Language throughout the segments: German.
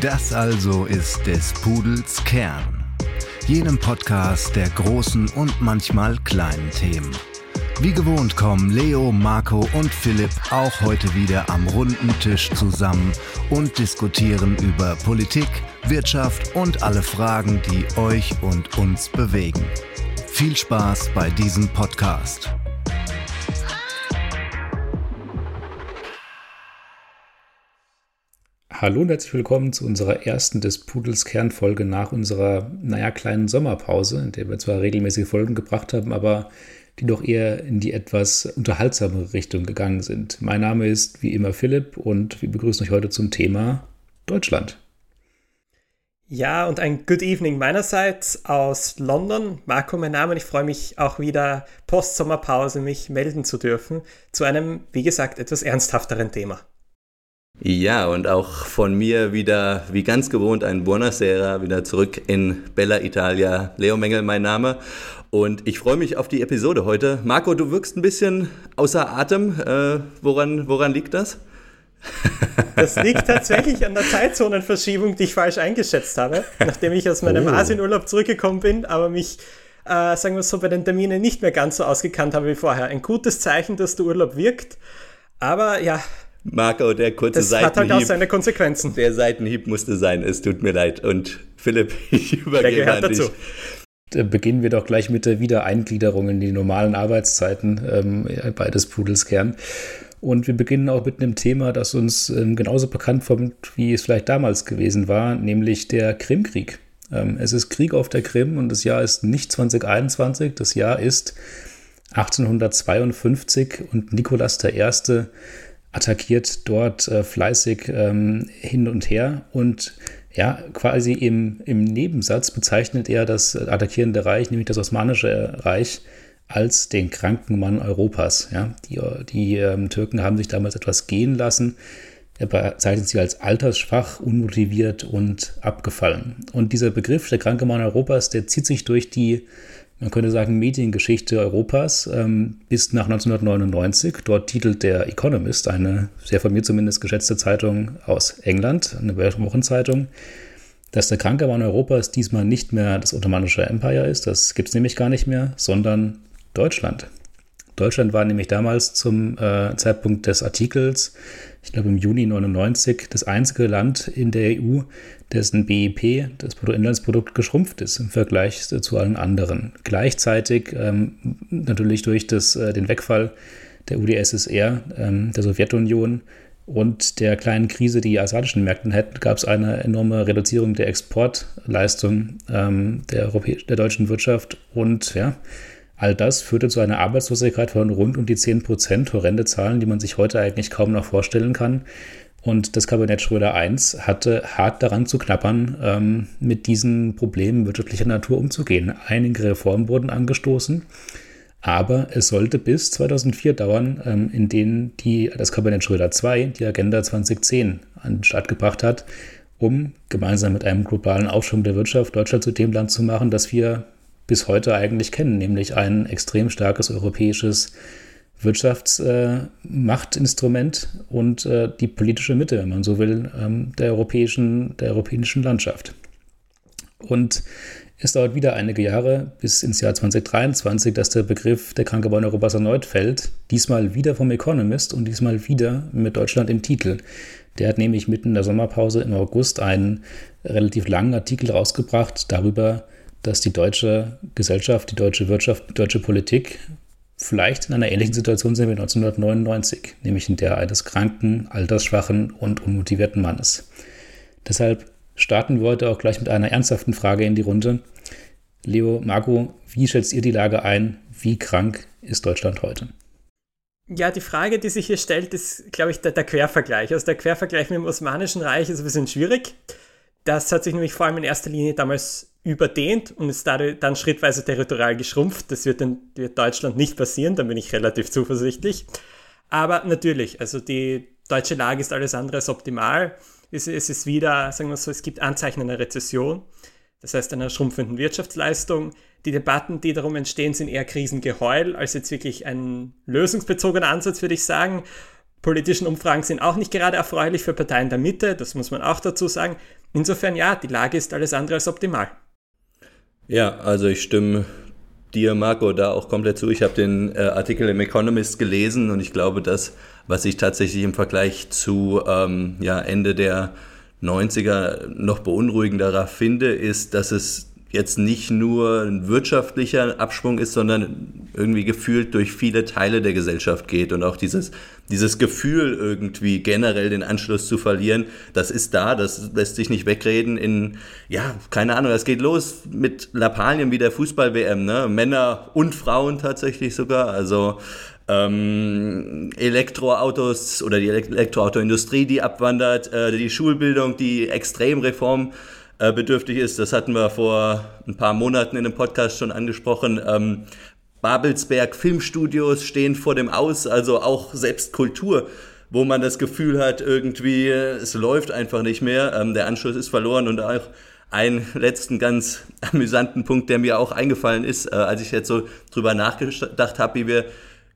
Das also ist des Pudels Kern. Jenem Podcast der großen und manchmal kleinen Themen. Wie gewohnt kommen Leo, Marco und Philipp auch heute wieder am runden Tisch zusammen und diskutieren über Politik, Wirtschaft und alle Fragen, die euch und uns bewegen. Viel Spaß bei diesem Podcast. Hallo und herzlich willkommen zu unserer ersten des Pudels Kernfolge nach unserer, naja, kleinen Sommerpause, in der wir zwar regelmäßige Folgen gebracht haben, aber die doch eher in die etwas unterhaltsamere Richtung gegangen sind. Mein Name ist wie immer Philipp und wir begrüßen euch heute zum Thema Deutschland. Ja, und ein Good Evening meinerseits aus London. Marco, mein Name, und ich freue mich auch wieder post-Sommerpause mich melden zu dürfen zu einem, wie gesagt, etwas ernsthafteren Thema. Ja, und auch von mir wieder, wie ganz gewohnt, ein Buonasera, wieder zurück in Bella Italia. Leo Mengel, mein Name. Und ich freue mich auf die Episode heute. Marco, du wirkst ein bisschen außer Atem. Äh, woran, woran liegt das? Das liegt tatsächlich an der Zeitzonenverschiebung, die ich falsch eingeschätzt habe, nachdem ich aus meinem oh. Asienurlaub zurückgekommen bin, aber mich, äh, sagen wir so, bei den Terminen nicht mehr ganz so ausgekannt habe wie vorher. Ein gutes Zeichen, dass der Urlaub wirkt. Aber ja, Marco, der kurze das Seitenhieb. Das hat halt auch seine Konsequenzen. Der Seitenhieb musste sein, es tut mir leid. Und Philipp, ich übergebe an dich. Dazu. Beginnen wir doch gleich mit der Wiedereingliederung in die normalen Arbeitszeiten ähm, bei des Pudels Kern. Und wir beginnen auch mit einem Thema, das uns ähm, genauso bekannt kommt, wie es vielleicht damals gewesen war, nämlich der Krimkrieg. Ähm, es ist Krieg auf der Krim und das Jahr ist nicht 2021, das Jahr ist 1852 und Nikolas I attackiert dort äh, fleißig ähm, hin und her und ja, quasi im, im Nebensatz bezeichnet er das attackierende Reich, nämlich das Osmanische Reich, als den kranken Mann Europas. Ja, die die ähm, Türken haben sich damals etwas gehen lassen. Er bezeichnet sie als altersschwach, unmotiviert und abgefallen. Und dieser Begriff, der kranke Mann Europas, der zieht sich durch die man könnte sagen, Mediengeschichte Europas ähm, bis nach 1999. Dort titelt der Economist, eine sehr von mir zumindest geschätzte Zeitung aus England, eine Wochenzeitung, dass der kranke Mann Europas diesmal nicht mehr das Ottomanische Empire ist, das gibt es nämlich gar nicht mehr, sondern Deutschland. Deutschland war nämlich damals zum äh, Zeitpunkt des Artikels, ich glaube im Juni 99, das einzige Land in der EU, dessen BIP, das Bruttoinlandsprodukt, geschrumpft ist im Vergleich zu allen anderen. Gleichzeitig ähm, natürlich durch das, äh, den Wegfall der UdSSR, ähm, der Sowjetunion und der kleinen Krise, die asiatischen Märkten hätten, gab es eine enorme Reduzierung der Exportleistung ähm, der, der deutschen Wirtschaft und ja, All das führte zu einer Arbeitslosigkeit von rund um die 10 Prozent, horrende Zahlen, die man sich heute eigentlich kaum noch vorstellen kann. Und das Kabinett Schröder I hatte hart daran zu knappern, ähm, mit diesen Problemen wirtschaftlicher Natur umzugehen. Einige Reformen wurden angestoßen, aber es sollte bis 2004 dauern, ähm, in denen die, das Kabinett Schröder II die Agenda 2010 an den Start gebracht hat, um gemeinsam mit einem globalen Aufschwung der Wirtschaft Deutschland zu dem Land zu machen, das wir bis heute eigentlich kennen, nämlich ein extrem starkes europäisches Wirtschaftsmachtinstrument äh, und äh, die politische Mitte, wenn man so will, ähm, der, europäischen, der europäischen Landschaft. Und es dauert wieder einige Jahre bis ins Jahr 2023, dass der Begriff der kranke Mann Europas erneut fällt. Diesmal wieder vom Economist und diesmal wieder mit Deutschland im Titel. Der hat nämlich mitten in der Sommerpause im August einen relativ langen Artikel rausgebracht darüber, dass die deutsche Gesellschaft, die deutsche Wirtschaft, die deutsche Politik vielleicht in einer ähnlichen Situation sind wie 1999, nämlich in der eines kranken, altersschwachen und unmotivierten Mannes. Deshalb starten wir heute auch gleich mit einer ernsthaften Frage in die Runde. Leo, Marco, wie schätzt ihr die Lage ein? Wie krank ist Deutschland heute? Ja, die Frage, die sich hier stellt, ist, glaube ich, der, der Quervergleich. Also der Quervergleich mit dem Osmanischen Reich ist ein bisschen schwierig. Das hat sich nämlich vor allem in erster Linie damals überdehnt und ist dadurch dann schrittweise territorial geschrumpft. Das wird, in, wird Deutschland nicht passieren, da bin ich relativ zuversichtlich. Aber natürlich, also die deutsche Lage ist alles andere als optimal. Es, es ist wieder, sagen wir so, es gibt Anzeichen einer Rezession, das heißt einer schrumpfenden Wirtschaftsleistung. Die Debatten, die darum entstehen, sind eher Krisengeheul als jetzt wirklich ein lösungsbezogener Ansatz, würde ich sagen. Politischen Umfragen sind auch nicht gerade erfreulich für Parteien der Mitte, das muss man auch dazu sagen. Insofern ja, die Lage ist alles andere als optimal. Ja, also ich stimme dir, Marco, da auch komplett zu. Ich habe den äh, Artikel im Economist gelesen und ich glaube, das, was ich tatsächlich im Vergleich zu ähm, ja, Ende der 90er noch beunruhigender finde, ist, dass es jetzt nicht nur ein wirtschaftlicher Abschwung ist, sondern irgendwie gefühlt durch viele Teile der Gesellschaft geht und auch dieses, dieses Gefühl irgendwie generell den Anschluss zu verlieren, das ist da, das lässt sich nicht wegreden in, ja, keine Ahnung, es geht los mit Lappalien wie der Fußball-WM, ne? Männer und Frauen tatsächlich sogar, also ähm, Elektroautos oder die Elektroautoindustrie, die abwandert, äh, die Schulbildung, die extrem reformbedürftig ist. Das hatten wir vor ein paar Monaten in einem Podcast schon angesprochen. Ähm, Babelsberg Filmstudios stehen vor dem Aus, also auch selbst Kultur wo man das Gefühl hat, irgendwie, es läuft einfach nicht mehr, ähm, der Anschluss ist verloren und auch einen letzten ganz amüsanten Punkt, der mir auch eingefallen ist, äh, als ich jetzt so drüber nachgedacht habe, wie wir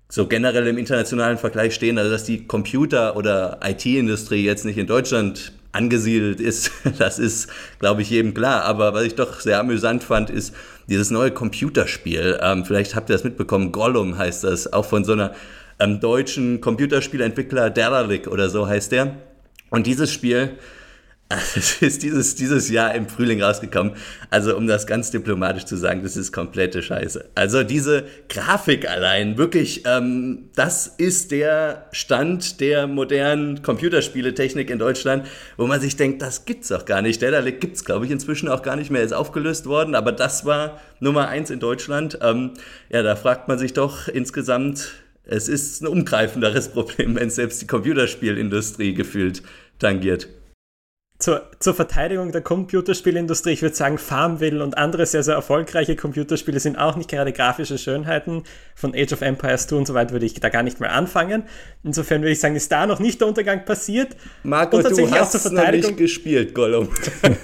so generell im internationalen Vergleich stehen, also dass die Computer- oder IT-Industrie jetzt nicht in Deutschland angesiedelt ist, das ist, glaube ich, jedem klar. Aber was ich doch sehr amüsant fand, ist dieses neue Computerspiel. Ähm, vielleicht habt ihr das mitbekommen, Gollum heißt das, auch von so einer ähm, deutschen Computerspielentwickler, Deralik oder so heißt der. Und dieses Spiel es ist dieses, dieses Jahr im Frühling rausgekommen. Also, um das ganz diplomatisch zu sagen, das ist komplette Scheiße. Also, diese Grafik allein, wirklich, ähm, das ist der Stand der modernen Computerspieletechnik in Deutschland, wo man sich denkt, das gibt's doch gar nicht. Der gibt's, glaube ich, inzwischen auch gar nicht mehr, ist aufgelöst worden, aber das war Nummer eins in Deutschland. Ähm, ja, da fragt man sich doch insgesamt, es ist ein umgreifenderes Problem, wenn selbst die Computerspielindustrie gefühlt tangiert zur, zur Verteidigung der Computerspielindustrie, ich würde sagen, Farmville und andere sehr, sehr erfolgreiche Computerspiele sind auch nicht gerade grafische Schönheiten. Von Age of Empires 2 und so weiter würde ich da gar nicht mehr anfangen. Insofern würde ich sagen, ist da noch nicht der Untergang passiert. Marco, und du hast noch nicht gespielt, Gollum.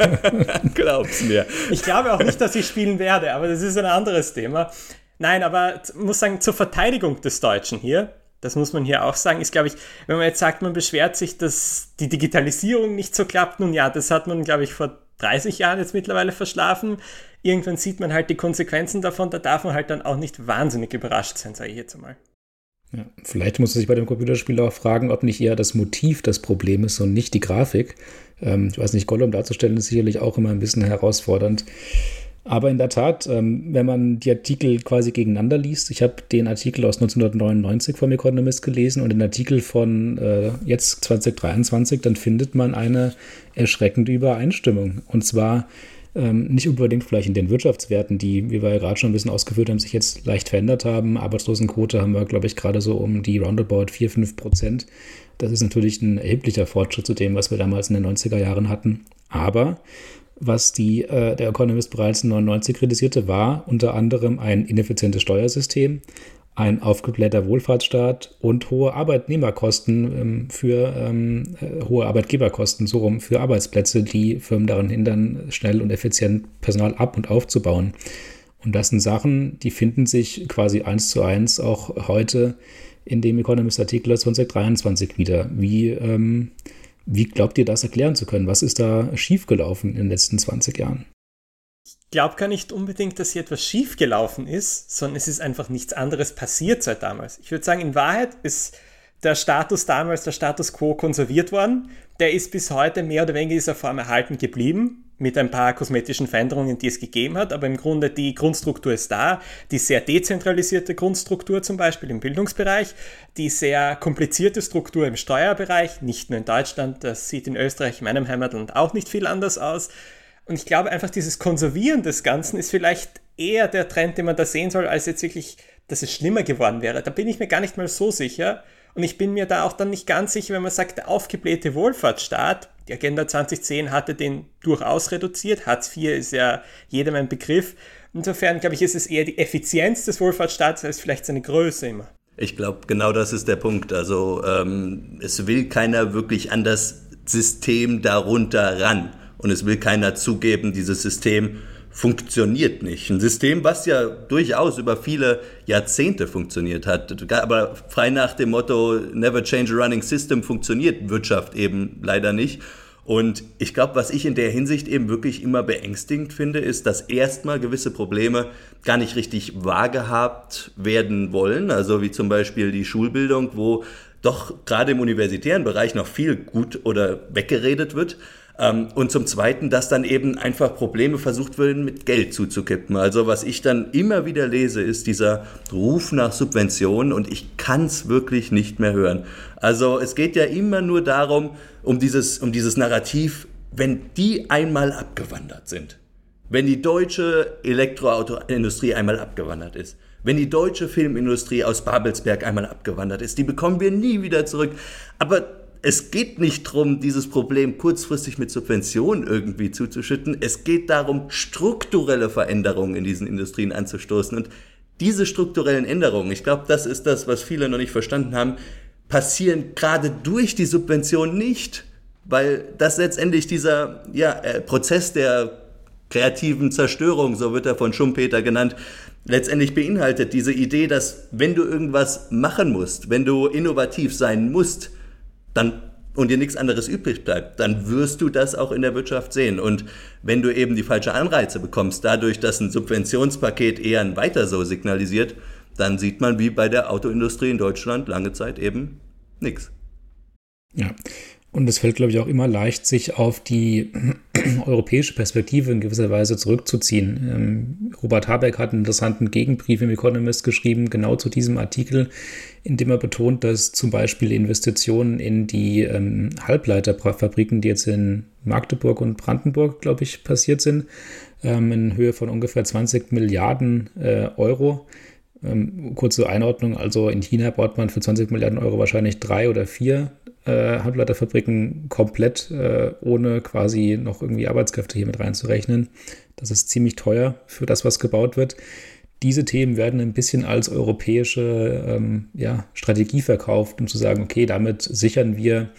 Glaub's mir. Ich glaube auch nicht, dass ich spielen werde, aber das ist ein anderes Thema. Nein, aber ich muss sagen, zur Verteidigung des Deutschen hier, das muss man hier auch sagen, ist, glaube ich, wenn man jetzt sagt, man beschwert sich, dass die Digitalisierung nicht so klappt, nun ja, das hat man, glaube ich, vor 30 Jahren jetzt mittlerweile verschlafen. Irgendwann sieht man halt die Konsequenzen davon, da darf man halt dann auch nicht wahnsinnig überrascht sein, sage ich jetzt einmal. Ja, vielleicht muss man sich bei dem Computerspiel auch fragen, ob nicht eher das Motiv das Problem ist und nicht die Grafik. Ähm, ich weiß nicht, Gollum darzustellen ist sicherlich auch immer ein bisschen herausfordernd. Aber in der Tat, ähm, wenn man die Artikel quasi gegeneinander liest, ich habe den Artikel aus 1999 vom Economist gelesen und den Artikel von äh, jetzt 2023, dann findet man eine erschreckende Übereinstimmung. Und zwar ähm, nicht unbedingt vielleicht in den Wirtschaftswerten, die, wie wir ja gerade schon ein bisschen ausgeführt haben, sich jetzt leicht verändert haben. Arbeitslosenquote haben wir, glaube ich, gerade so um die roundabout 4, 5 Prozent. Das ist natürlich ein erheblicher Fortschritt zu dem, was wir damals in den 90er Jahren hatten. Aber was die, äh, der Economist bereits 99 kritisierte, war unter anderem ein ineffizientes Steuersystem, ein aufgeblähter Wohlfahrtsstaat und hohe Arbeitnehmerkosten ähm, für ähm, äh, hohe Arbeitgeberkosten so rum für Arbeitsplätze, die Firmen daran hindern, schnell und effizient Personal ab und aufzubauen. Und das sind Sachen, die finden sich quasi eins zu eins auch heute in dem Economist-Artikel 2023 wieder. Wie ähm, wie glaubt ihr das erklären zu können? Was ist da schiefgelaufen in den letzten 20 Jahren? Ich glaube gar nicht unbedingt, dass hier etwas schiefgelaufen ist, sondern es ist einfach nichts anderes passiert seit damals. Ich würde sagen, in Wahrheit ist der Status damals, der Status quo konserviert worden. Der ist bis heute mehr oder weniger in dieser Form erhalten geblieben mit ein paar kosmetischen Veränderungen, die es gegeben hat, aber im Grunde die Grundstruktur ist da, die sehr dezentralisierte Grundstruktur zum Beispiel im Bildungsbereich, die sehr komplizierte Struktur im Steuerbereich, nicht nur in Deutschland, das sieht in Österreich, meinem Heimatland, auch nicht viel anders aus. Und ich glaube einfach, dieses Konservieren des Ganzen ist vielleicht eher der Trend, den man da sehen soll, als jetzt wirklich, dass es schlimmer geworden wäre. Da bin ich mir gar nicht mal so sicher. Und ich bin mir da auch dann nicht ganz sicher, wenn man sagt, der aufgeblähte Wohlfahrtsstaat, die Agenda 2010 hatte den durchaus reduziert. Hartz IV ist ja jedem ein Begriff. Insofern, glaube ich, ist es eher die Effizienz des Wohlfahrtsstaats als vielleicht seine Größe immer. Ich glaube, genau das ist der Punkt. Also ähm, es will keiner wirklich an das System darunter ran. Und es will keiner zugeben, dieses System funktioniert nicht. Ein System, was ja durchaus über viele Jahrzehnte funktioniert hat, aber frei nach dem Motto Never change a running system funktioniert Wirtschaft eben leider nicht. Und ich glaube, was ich in der Hinsicht eben wirklich immer beängstigend finde, ist, dass erstmal gewisse Probleme gar nicht richtig wahrgehabt werden wollen. Also wie zum Beispiel die Schulbildung, wo doch gerade im universitären Bereich noch viel gut oder weggeredet wird. Ähm, und zum Zweiten, dass dann eben einfach Probleme versucht werden, mit Geld zuzukippen. Also was ich dann immer wieder lese, ist dieser Ruf nach Subventionen und ich kann es wirklich nicht mehr hören. Also es geht ja immer nur darum, um dieses, um dieses Narrativ, wenn die einmal abgewandert sind, wenn die deutsche Elektroautoindustrie einmal abgewandert ist, wenn die deutsche Filmindustrie aus Babelsberg einmal abgewandert ist, die bekommen wir nie wieder zurück. Aber es geht nicht darum, dieses Problem kurzfristig mit Subventionen irgendwie zuzuschütten. Es geht darum, strukturelle Veränderungen in diesen Industrien anzustoßen. Und diese strukturellen Änderungen, ich glaube, das ist das, was viele noch nicht verstanden haben, passieren gerade durch die Subvention nicht, weil das letztendlich dieser ja, äh, Prozess der kreativen Zerstörung, so wird er von Schumpeter genannt, letztendlich beinhaltet. Diese Idee, dass wenn du irgendwas machen musst, wenn du innovativ sein musst, dann und dir nichts anderes übrig bleibt, dann wirst du das auch in der Wirtschaft sehen. Und wenn du eben die falsche Anreize bekommst, dadurch, dass ein Subventionspaket eher ein weiter so signalisiert, dann sieht man wie bei der Autoindustrie in Deutschland lange Zeit eben nichts. Ja, und es fällt, glaube ich, auch immer leicht, sich auf die europäische Perspektive in gewisser Weise zurückzuziehen. Ähm, Robert Habeck hat einen interessanten Gegenbrief im Economist geschrieben, genau zu diesem Artikel, in dem er betont, dass zum Beispiel Investitionen in die ähm, Halbleiterfabriken, die jetzt in Magdeburg und Brandenburg, glaube ich, passiert sind, ähm, in Höhe von ungefähr 20 Milliarden äh, Euro, ähm, kurze Einordnung, also in China baut man für 20 Milliarden Euro wahrscheinlich drei oder vier äh, Halbleiterfabriken komplett, äh, ohne quasi noch irgendwie Arbeitskräfte hier mit reinzurechnen. Das ist ziemlich teuer für das, was gebaut wird. Diese Themen werden ein bisschen als europäische ähm, ja, Strategie verkauft, um zu sagen, okay, damit sichern wir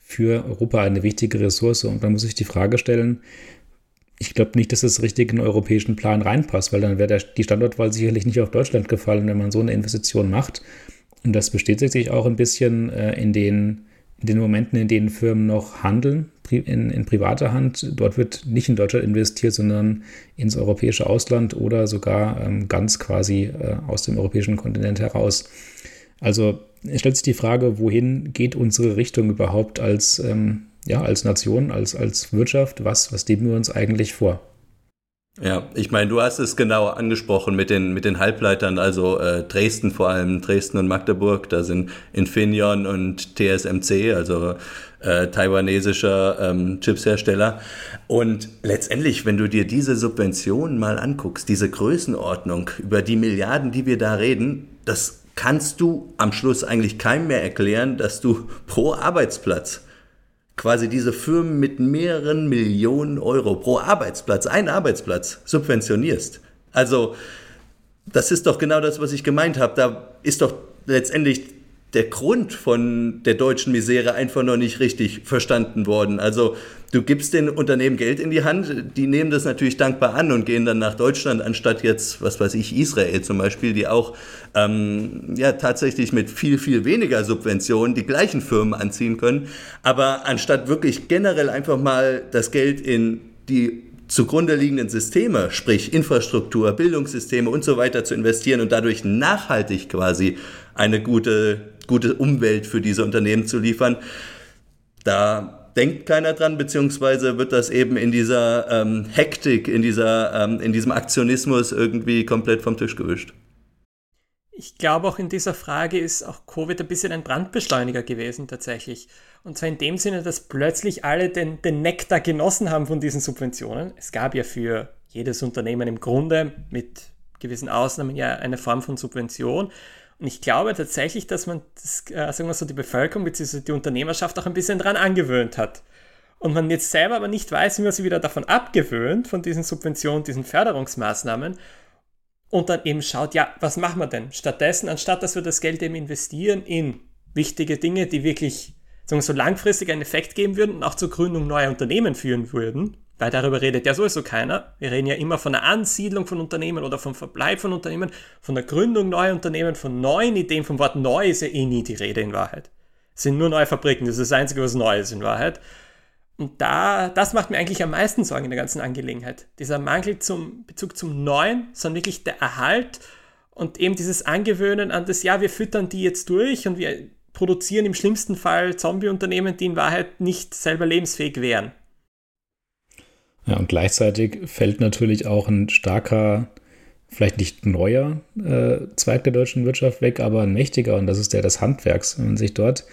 für Europa eine wichtige Ressource. Und dann muss ich die Frage stellen, ich glaube nicht, dass es richtig in den europäischen Plan reinpasst, weil dann wäre die Standortwahl sicherlich nicht auf Deutschland gefallen, wenn man so eine Investition macht. Und das bestätigt sich auch ein bisschen äh, in, den, in den Momenten, in denen Firmen noch handeln, in, in privater Hand. Dort wird nicht in Deutschland investiert, sondern ins europäische Ausland oder sogar ähm, ganz quasi äh, aus dem europäischen Kontinent heraus. Also es stellt sich die Frage, wohin geht unsere Richtung überhaupt als ähm, ja, als Nation, als, als Wirtschaft, was, was nehmen wir uns eigentlich vor? Ja, ich meine, du hast es genau angesprochen mit den, mit den Halbleitern, also äh, Dresden vor allem, Dresden und Magdeburg, da sind Infineon und TSMC, also äh, taiwanesischer ähm, Chipshersteller. Und letztendlich, wenn du dir diese Subventionen mal anguckst, diese Größenordnung, über die Milliarden, die wir da reden, das kannst du am Schluss eigentlich keinem mehr erklären, dass du pro Arbeitsplatz quasi diese Firmen mit mehreren Millionen Euro pro Arbeitsplatz, ein Arbeitsplatz, subventionierst. Also, das ist doch genau das, was ich gemeint habe. Da ist doch letztendlich der Grund von der deutschen Misere einfach noch nicht richtig verstanden worden. Also du gibst den Unternehmen Geld in die Hand, die nehmen das natürlich dankbar an und gehen dann nach Deutschland, anstatt jetzt, was weiß ich, Israel zum Beispiel, die auch ähm, ja tatsächlich mit viel, viel weniger Subventionen die gleichen Firmen anziehen können. Aber anstatt wirklich generell einfach mal das Geld in die zugrunde liegenden Systeme, sprich Infrastruktur, Bildungssysteme und so weiter zu investieren und dadurch nachhaltig quasi eine gute, gute Umwelt für diese Unternehmen zu liefern. Da denkt keiner dran, beziehungsweise wird das eben in dieser ähm, Hektik, in, dieser, ähm, in diesem Aktionismus irgendwie komplett vom Tisch gewischt. Ich glaube, auch in dieser Frage ist auch Covid ein bisschen ein Brandbeschleuniger gewesen tatsächlich. Und zwar in dem Sinne, dass plötzlich alle den, den Nektar genossen haben von diesen Subventionen. Es gab ja für jedes Unternehmen im Grunde mit gewissen Ausnahmen ja eine Form von Subvention. Und ich glaube tatsächlich, dass man das, äh, sagen wir so, die Bevölkerung bzw. die Unternehmerschaft auch ein bisschen dran angewöhnt hat. Und man jetzt selber aber nicht weiß, wie man sie wieder davon abgewöhnt, von diesen Subventionen, diesen Förderungsmaßnahmen. Und dann eben schaut, ja, was machen wir denn? Stattdessen, anstatt dass wir das Geld eben investieren in wichtige Dinge, die wirklich sagen wir so langfristig einen Effekt geben würden und auch zur Gründung neuer Unternehmen führen würden, weil darüber redet ja sowieso keiner. Wir reden ja immer von der Ansiedlung von Unternehmen oder vom Verbleib von Unternehmen, von der Gründung neuer Unternehmen, von neuen Ideen. Vom Wort neu ist ja eh nie die Rede in Wahrheit. Es sind nur neue Fabriken, das ist das Einzige, was neu ist in Wahrheit. Und da, das macht mir eigentlich am meisten Sorgen in der ganzen Angelegenheit. Dieser Mangel zum Bezug zum Neuen, sondern wirklich der Erhalt und eben dieses Angewöhnen an das, ja, wir füttern die jetzt durch und wir produzieren im schlimmsten Fall Zombie-Unternehmen, die in Wahrheit nicht selber lebensfähig wären. Ja, und gleichzeitig fällt natürlich auch ein starker, vielleicht nicht neuer äh, Zweig der deutschen Wirtschaft weg, aber ein mächtiger, und das ist der des Handwerks. Wenn man sich dort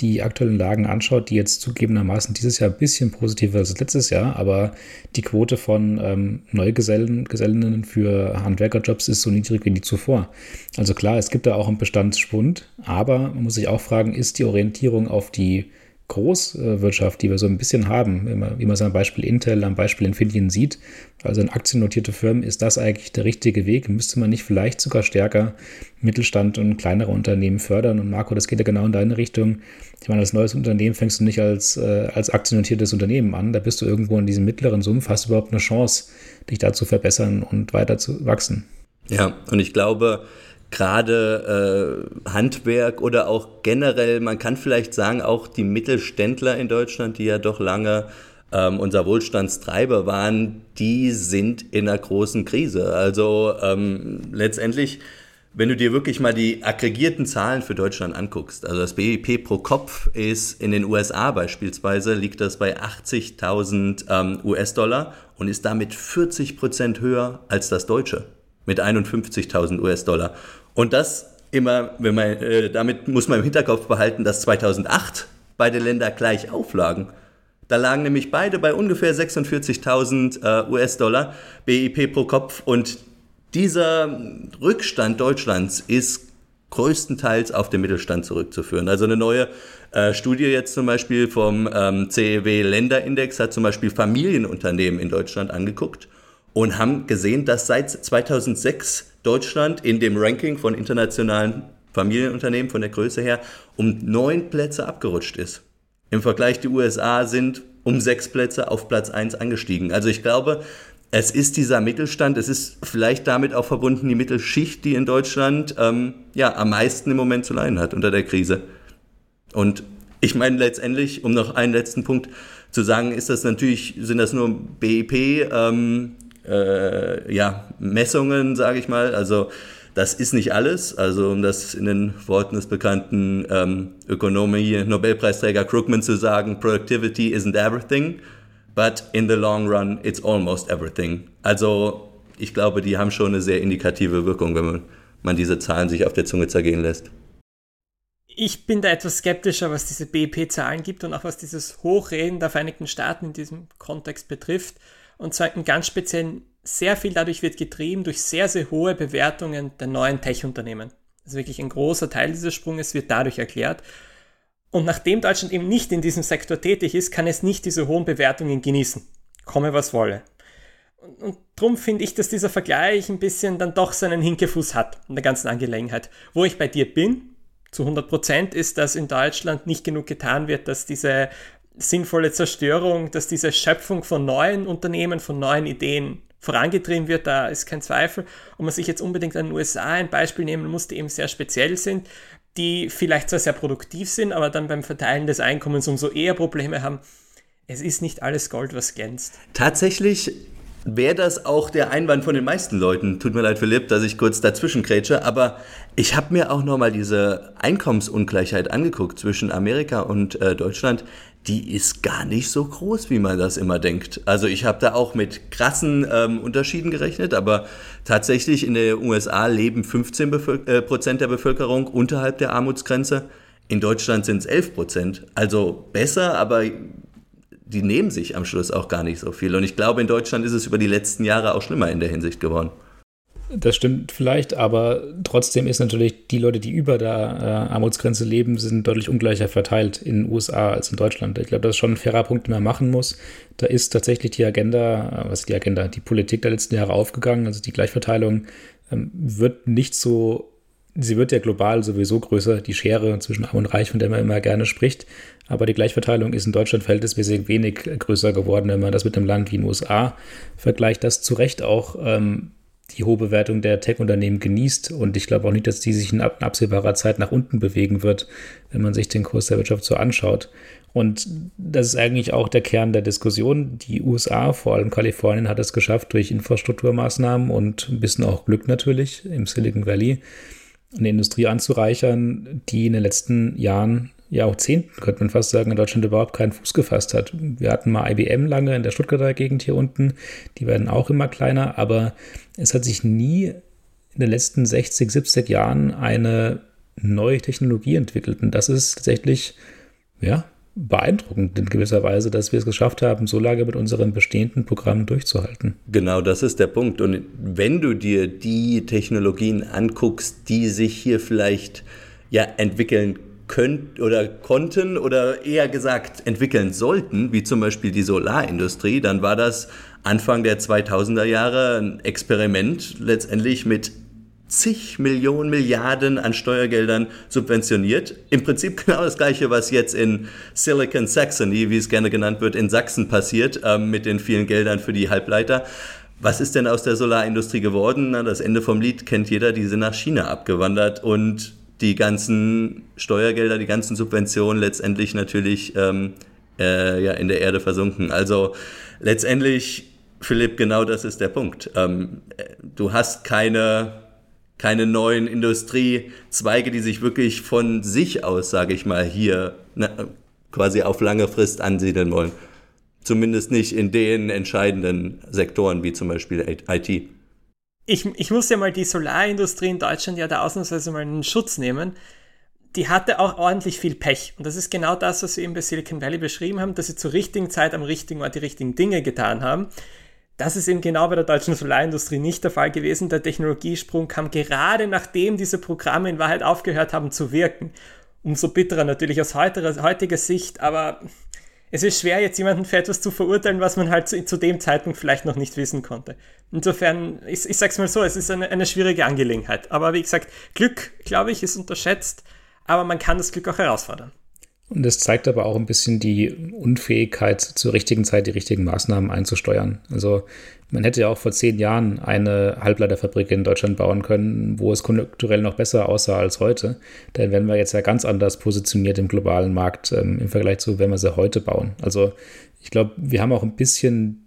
die aktuellen Lagen anschaut, die jetzt zugegebenermaßen dieses Jahr ein bisschen positiver als letztes Jahr, aber die Quote von ähm, Neugeselleninnen für Handwerkerjobs ist so niedrig wie nie zuvor. Also klar, es gibt da auch einen Bestandsschwund, aber man muss sich auch fragen, ist die Orientierung auf die Großwirtschaft, die wir so ein bisschen haben, wie man, es am Beispiel Intel, am Beispiel Infineon sieht, also in aktiennotierte Firmen, ist das eigentlich der richtige Weg? Müsste man nicht vielleicht sogar stärker Mittelstand und kleinere Unternehmen fördern? Und Marco, das geht ja genau in deine Richtung. Ich meine, als neues Unternehmen fängst du nicht als, äh, als aktiennotiertes Unternehmen an. Da bist du irgendwo in diesem mittleren Sumpf, hast du überhaupt eine Chance, dich da zu verbessern und weiter zu wachsen. Ja, und ich glaube, gerade äh, Handwerk oder auch generell, man kann vielleicht sagen, auch die Mittelständler in Deutschland, die ja doch lange ähm, unser Wohlstandstreiber waren, die sind in einer großen Krise. Also ähm, letztendlich, wenn du dir wirklich mal die aggregierten Zahlen für Deutschland anguckst, also das BIP pro Kopf ist in den USA beispielsweise, liegt das bei 80.000 ähm, US-Dollar und ist damit 40 Prozent höher als das deutsche mit 51.000 US-Dollar. Und das immer, wenn man, äh, damit muss man im Hinterkopf behalten, dass 2008 beide Länder gleich auflagen. Da lagen nämlich beide bei ungefähr 46.000 äh, US-Dollar BIP pro Kopf und dieser Rückstand Deutschlands ist größtenteils auf den Mittelstand zurückzuführen. Also eine neue äh, Studie jetzt zum Beispiel vom ähm, CEW Länderindex hat zum Beispiel Familienunternehmen in Deutschland angeguckt und haben gesehen, dass seit 2006 Deutschland in dem Ranking von internationalen Familienunternehmen von der Größe her um neun Plätze abgerutscht ist. Im Vergleich die USA sind um sechs Plätze auf Platz eins angestiegen. Also ich glaube, es ist dieser Mittelstand, es ist vielleicht damit auch verbunden die Mittelschicht, die in Deutschland ähm, ja am meisten im Moment zu leiden hat unter der Krise. Und ich meine letztendlich, um noch einen letzten Punkt zu sagen, ist das natürlich, sind das nur BIP, ähm, äh, ja, Messungen, sage ich mal. Also das ist nicht alles. Also um das in den Worten des bekannten ähm, Ökonomie-Nobelpreisträger Krugman zu sagen, Productivity isn't everything, but in the long run it's almost everything. Also ich glaube, die haben schon eine sehr indikative Wirkung, wenn man, man diese Zahlen sich auf der Zunge zergehen lässt. Ich bin da etwas skeptischer, was diese BIP-Zahlen gibt und auch was dieses Hochreden der Vereinigten Staaten in diesem Kontext betrifft. Und zwar im ganz speziellen sehr viel dadurch wird getrieben durch sehr, sehr hohe Bewertungen der neuen Tech-Unternehmen. Also wirklich ein großer Teil dieses Sprunges wird dadurch erklärt. Und nachdem Deutschland eben nicht in diesem Sektor tätig ist, kann es nicht diese hohen Bewertungen genießen. Komme was wolle. Und, und darum finde ich, dass dieser Vergleich ein bisschen dann doch seinen Hinkefuß hat in der ganzen Angelegenheit. Wo ich bei dir bin, zu 100 Prozent, ist, dass in Deutschland nicht genug getan wird, dass diese sinnvolle Zerstörung, dass diese Schöpfung von neuen Unternehmen, von neuen Ideen vorangetrieben wird, da ist kein Zweifel. Und man sich jetzt unbedingt an den USA ein Beispiel nehmen muss, die eben sehr speziell sind, die vielleicht zwar sehr produktiv sind, aber dann beim Verteilen des Einkommens umso eher Probleme haben. Es ist nicht alles Gold, was glänzt. Tatsächlich wäre das auch der Einwand von den meisten Leuten. Tut mir leid, Philipp, dass ich kurz dazwischen krätsche, aber ich habe mir auch nochmal diese Einkommensungleichheit angeguckt zwischen Amerika und äh, Deutschland die ist gar nicht so groß, wie man das immer denkt. Also ich habe da auch mit krassen ähm, Unterschieden gerechnet, aber tatsächlich in den USA leben 15 Bevölker äh, Prozent der Bevölkerung unterhalb der Armutsgrenze. In Deutschland sind es 11 Prozent. Also besser, aber die nehmen sich am Schluss auch gar nicht so viel. Und ich glaube, in Deutschland ist es über die letzten Jahre auch schlimmer in der Hinsicht geworden. Das stimmt vielleicht, aber trotzdem ist natürlich, die Leute, die über der äh, Armutsgrenze leben, sind deutlich ungleicher verteilt in den USA als in Deutschland. Ich glaube, das ist schon ein fairer Punkt, den man machen muss. Da ist tatsächlich die Agenda, äh, was ist die Agenda, die Politik der letzten Jahre aufgegangen. Also die Gleichverteilung ähm, wird nicht so, sie wird ja global sowieso größer, die Schere zwischen Arm und Reich, von der man immer gerne spricht. Aber die Gleichverteilung ist in Deutschland verhältnismäßig wenig größer geworden, wenn man das mit einem Land wie den USA vergleicht, das zu Recht auch ähm, die hohe Bewertung der Tech-Unternehmen genießt. Und ich glaube auch nicht, dass die sich in absehbarer Zeit nach unten bewegen wird, wenn man sich den Kurs der Wirtschaft so anschaut. Und das ist eigentlich auch der Kern der Diskussion. Die USA, vor allem Kalifornien, hat es geschafft, durch Infrastrukturmaßnahmen und ein bisschen auch Glück natürlich im Silicon Valley eine Industrie anzureichern, die in den letzten Jahren, Jahrzehnten, könnte man fast sagen, in Deutschland überhaupt keinen Fuß gefasst hat. Wir hatten mal IBM lange in der Stuttgarter Gegend hier unten. Die werden auch immer kleiner, aber es hat sich nie in den letzten 60, 70 Jahren eine neue Technologie entwickelt. Und das ist tatsächlich, ja, beeindruckend in gewisser Weise, dass wir es geschafft haben, so lange mit unseren bestehenden Programmen durchzuhalten. Genau, das ist der Punkt. Und wenn du dir die Technologien anguckst, die sich hier vielleicht ja entwickeln könnt oder konnten oder eher gesagt entwickeln sollten, wie zum Beispiel die Solarindustrie, dann war das Anfang der 2000er Jahre ein Experiment letztendlich mit zig Millionen Milliarden an Steuergeldern subventioniert. Im Prinzip genau das Gleiche, was jetzt in Silicon Saxony, wie es gerne genannt wird, in Sachsen passiert, ähm, mit den vielen Geldern für die Halbleiter. Was ist denn aus der Solarindustrie geworden? Na, das Ende vom Lied kennt jeder, die sind nach China abgewandert und die ganzen Steuergelder, die ganzen Subventionen letztendlich natürlich ähm, äh, ja, in der Erde versunken. Also letztendlich, Philipp, genau das ist der Punkt. Ähm, du hast keine keine neuen Industriezweige, die sich wirklich von sich aus, sage ich mal, hier na, quasi auf lange Frist ansiedeln wollen. Zumindest nicht in den entscheidenden Sektoren wie zum Beispiel IT. Ich, ich muss ja mal die Solarindustrie in Deutschland ja da ausnahmsweise mal in Schutz nehmen. Die hatte auch ordentlich viel Pech. Und das ist genau das, was wir eben bei Silicon Valley beschrieben haben, dass sie zur richtigen Zeit am richtigen Ort die richtigen Dinge getan haben. Das ist eben genau bei der deutschen Solarindustrie nicht der Fall gewesen. Der Technologiesprung kam gerade nachdem diese Programme in Wahrheit aufgehört haben zu wirken. Umso bitterer natürlich aus heutiger, heutiger Sicht, aber es ist schwer, jetzt jemanden für etwas zu verurteilen, was man halt zu, zu dem Zeitpunkt vielleicht noch nicht wissen konnte. Insofern, ich, ich sag's mal so, es ist eine, eine schwierige Angelegenheit. Aber wie gesagt, Glück, glaube ich, ist unterschätzt, aber man kann das Glück auch herausfordern. Und das zeigt aber auch ein bisschen die Unfähigkeit, zur richtigen Zeit die richtigen Maßnahmen einzusteuern. Also man hätte ja auch vor zehn Jahren eine Halbleiterfabrik in Deutschland bauen können, wo es konjunkturell noch besser aussah als heute. Dann wären wir jetzt ja ganz anders positioniert im globalen Markt ähm, im Vergleich zu, wenn wir sie heute bauen. Also ich glaube, wir haben auch ein bisschen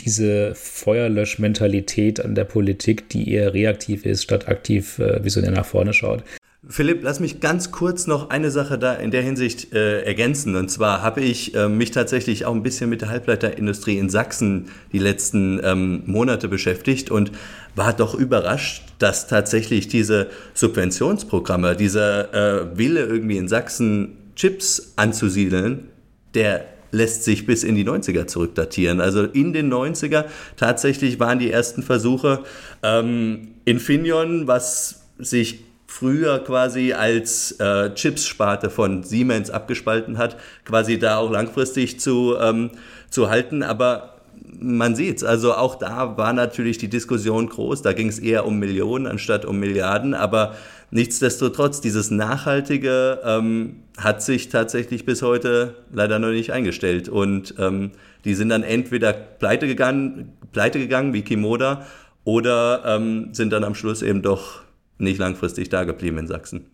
diese Feuerlöschmentalität an der Politik, die eher reaktiv ist, statt aktiv äh, visionär nach vorne schaut. Philipp, lass mich ganz kurz noch eine Sache da in der Hinsicht äh, ergänzen. Und zwar habe ich äh, mich tatsächlich auch ein bisschen mit der Halbleiterindustrie in Sachsen die letzten ähm, Monate beschäftigt und war doch überrascht, dass tatsächlich diese Subventionsprogramme, dieser äh, Wille irgendwie in Sachsen Chips anzusiedeln, der lässt sich bis in die 90er zurückdatieren. Also in den 90er tatsächlich waren die ersten Versuche. Ähm, Infineon, was sich früher quasi als äh, Chips-Sparte von Siemens abgespalten hat, quasi da auch langfristig zu, ähm, zu halten. Aber man sieht's, also auch da war natürlich die Diskussion groß. Da ging es eher um Millionen anstatt um Milliarden. Aber nichtsdestotrotz, dieses Nachhaltige ähm, hat sich tatsächlich bis heute leider noch nicht eingestellt. Und ähm, die sind dann entweder pleite gegangen, pleite gegangen wie Kimoda oder ähm, sind dann am Schluss eben doch nicht langfristig da geblieben in Sachsen.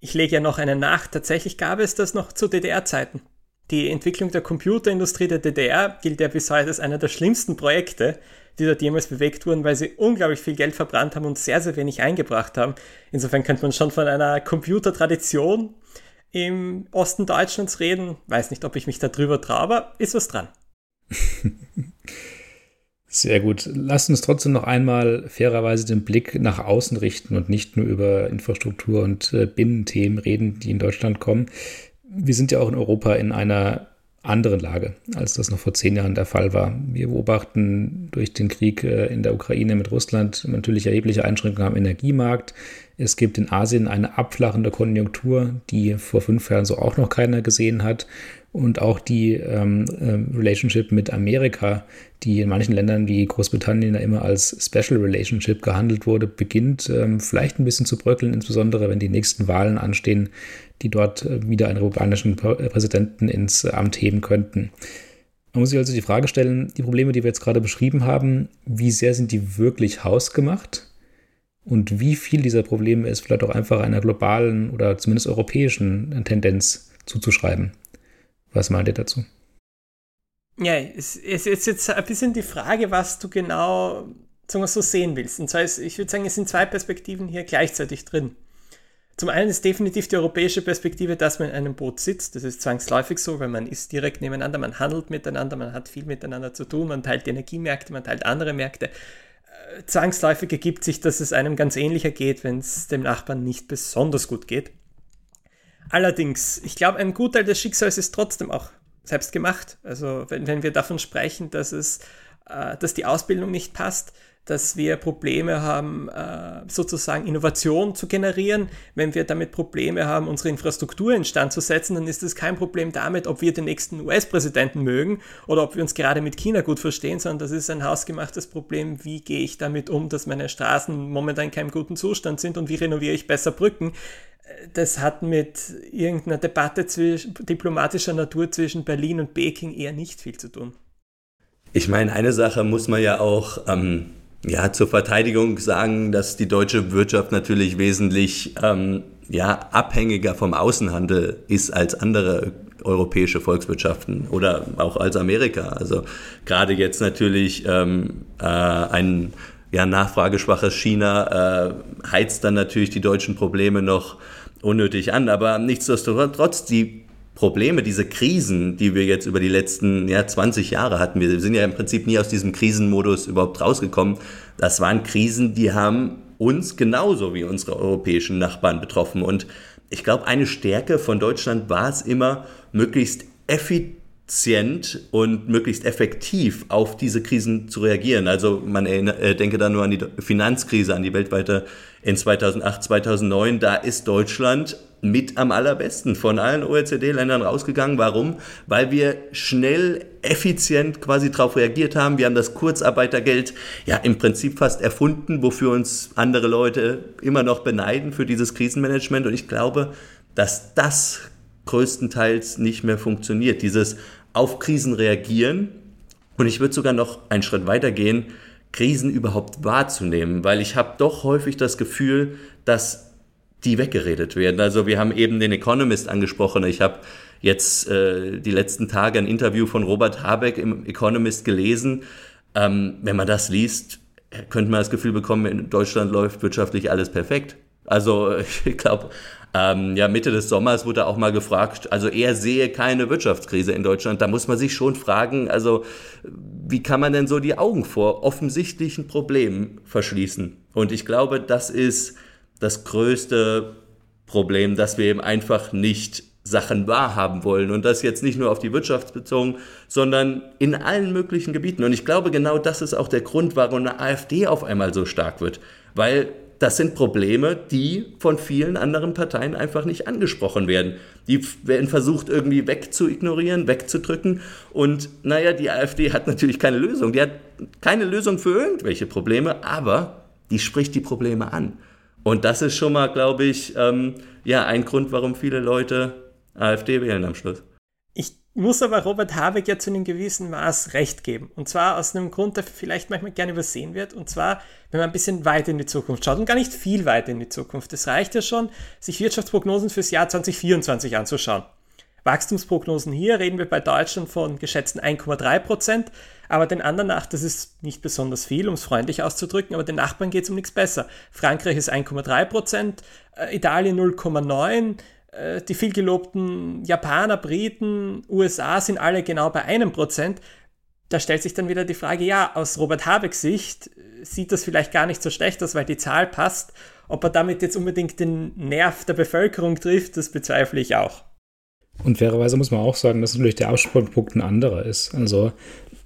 Ich lege ja noch einen nach. Tatsächlich gab es das noch zu DDR-Zeiten. Die Entwicklung der Computerindustrie der DDR gilt ja bis heute als einer der schlimmsten Projekte, die dort jemals bewegt wurden, weil sie unglaublich viel Geld verbrannt haben und sehr, sehr wenig eingebracht haben. Insofern könnte man schon von einer Computertradition im Osten Deutschlands reden. Weiß nicht, ob ich mich darüber traue, aber ist was dran. Sehr gut. Lass uns trotzdem noch einmal fairerweise den Blick nach außen richten und nicht nur über Infrastruktur und äh, Binnenthemen reden, die in Deutschland kommen. Wir sind ja auch in Europa in einer anderen Lage, als das noch vor zehn Jahren der Fall war. Wir beobachten durch den Krieg äh, in der Ukraine mit Russland natürlich erhebliche Einschränkungen am Energiemarkt. Es gibt in Asien eine abflachende Konjunktur, die vor fünf Jahren so auch noch keiner gesehen hat und auch die ähm, äh, Relationship mit Amerika, die in manchen Ländern wie Großbritannien ja immer als Special Relationship gehandelt wurde, beginnt ähm, vielleicht ein bisschen zu bröckeln, insbesondere wenn die nächsten Wahlen anstehen, die dort äh, wieder einen republikanischen Präsidenten ins Amt heben könnten. Man muss sich also die Frage stellen, die Probleme, die wir jetzt gerade beschrieben haben, wie sehr sind die wirklich hausgemacht? Und wie viel dieser Probleme ist vielleicht auch einfach einer globalen oder zumindest europäischen Tendenz zuzuschreiben? Was meint ihr dazu? Ja, es, es ist jetzt ein bisschen die Frage, was du genau so sehen willst. Und zwar ist, ich würde sagen, es sind zwei Perspektiven hier gleichzeitig drin. Zum einen ist definitiv die europäische Perspektive, dass man in einem Boot sitzt. Das ist zwangsläufig so, weil man ist direkt nebeneinander, man handelt miteinander, man hat viel miteinander zu tun, man teilt Energiemärkte, man teilt andere Märkte. Zwangsläufig ergibt sich, dass es einem ganz ähnlicher geht, wenn es dem Nachbarn nicht besonders gut geht. Allerdings, ich glaube, ein Gutteil des Schicksals ist trotzdem auch selbst gemacht. Also wenn, wenn wir davon sprechen, dass es, äh, dass die Ausbildung nicht passt, dass wir Probleme haben, äh, sozusagen Innovation zu generieren. Wenn wir damit Probleme haben, unsere Infrastruktur instand zu setzen, dann ist es kein Problem damit, ob wir den nächsten US-Präsidenten mögen oder ob wir uns gerade mit China gut verstehen, sondern das ist ein hausgemachtes Problem. Wie gehe ich damit um, dass meine Straßen momentan in keinem guten Zustand sind und wie renoviere ich besser Brücken? Das hat mit irgendeiner Debatte zwischen, diplomatischer Natur zwischen Berlin und Peking eher nicht viel zu tun. Ich meine, eine Sache muss man ja auch ähm, ja, zur Verteidigung sagen, dass die deutsche Wirtschaft natürlich wesentlich ähm, ja, abhängiger vom Außenhandel ist als andere europäische Volkswirtschaften oder auch als Amerika. Also gerade jetzt natürlich ähm, äh, ein ja, nachfrageschwaches China äh, heizt dann natürlich die deutschen Probleme noch unnötig an. Aber nichtsdestotrotz, die Probleme, diese Krisen, die wir jetzt über die letzten ja, 20 Jahre hatten, wir sind ja im Prinzip nie aus diesem Krisenmodus überhaupt rausgekommen. Das waren Krisen, die haben uns genauso wie unsere europäischen Nachbarn betroffen. Und ich glaube, eine Stärke von Deutschland war es immer, möglichst effizient und möglichst effektiv auf diese Krisen zu reagieren. Also man äh, denke da nur an die Finanzkrise, an die weltweite in 2008, 2009. Da ist Deutschland mit am allerbesten von allen OECD-Ländern rausgegangen. Warum? Weil wir schnell, effizient quasi darauf reagiert haben. Wir haben das Kurzarbeitergeld ja im Prinzip fast erfunden, wofür uns andere Leute immer noch beneiden für dieses Krisenmanagement. Und ich glaube, dass das größtenteils nicht mehr funktioniert. Dieses auf Krisen reagieren. Und ich würde sogar noch einen Schritt weiter gehen, Krisen überhaupt wahrzunehmen, weil ich habe doch häufig das Gefühl, dass die weggeredet werden. Also wir haben eben den Economist angesprochen. Ich habe jetzt äh, die letzten Tage ein Interview von Robert Habeck im Economist gelesen. Ähm, wenn man das liest, könnte man das Gefühl bekommen, in Deutschland läuft wirtschaftlich alles perfekt. Also ich glaube, ähm, ja, Mitte des Sommers wurde auch mal gefragt, also er sehe keine Wirtschaftskrise in Deutschland. Da muss man sich schon fragen, also wie kann man denn so die Augen vor offensichtlichen Problemen verschließen? Und ich glaube, das ist das größte Problem, dass wir eben einfach nicht Sachen wahrhaben wollen und das jetzt nicht nur auf die Wirtschaft bezogen, sondern in allen möglichen Gebieten. Und ich glaube, genau das ist auch der Grund, warum eine AfD auf einmal so stark wird, weil das sind Probleme, die von vielen anderen Parteien einfach nicht angesprochen werden. Die werden versucht irgendwie wegzuignorieren, wegzudrücken. Und naja, die AfD hat natürlich keine Lösung. Die hat keine Lösung für irgendwelche Probleme, aber die spricht die Probleme an. Und das ist schon mal, glaube ich, ähm, ja, ein Grund, warum viele Leute AfD wählen am Schluss. Muss aber Robert Habeck ja zu einem gewissen Maß recht geben. Und zwar aus einem Grund, der vielleicht manchmal gerne übersehen wird. Und zwar, wenn man ein bisschen weiter in die Zukunft schaut und gar nicht viel weiter in die Zukunft. Es reicht ja schon, sich Wirtschaftsprognosen fürs Jahr 2024 anzuschauen. Wachstumsprognosen hier reden wir bei Deutschland von geschätzten 1,3 Prozent, aber den anderen nach, das ist nicht besonders viel, um es freundlich auszudrücken, aber den Nachbarn geht es um nichts besser. Frankreich ist 1,3 Prozent, äh, Italien 0,9, äh, die vielgelobten Japaner, Briten, USA sind alle genau bei einem Prozent. Da stellt sich dann wieder die Frage, ja, aus Robert Habecks Sicht äh, sieht das vielleicht gar nicht so schlecht aus, weil die Zahl passt. Ob er damit jetzt unbedingt den Nerv der Bevölkerung trifft, das bezweifle ich auch. Und fairerweise muss man auch sagen, dass natürlich der Absprungpunkt ein anderer ist. Also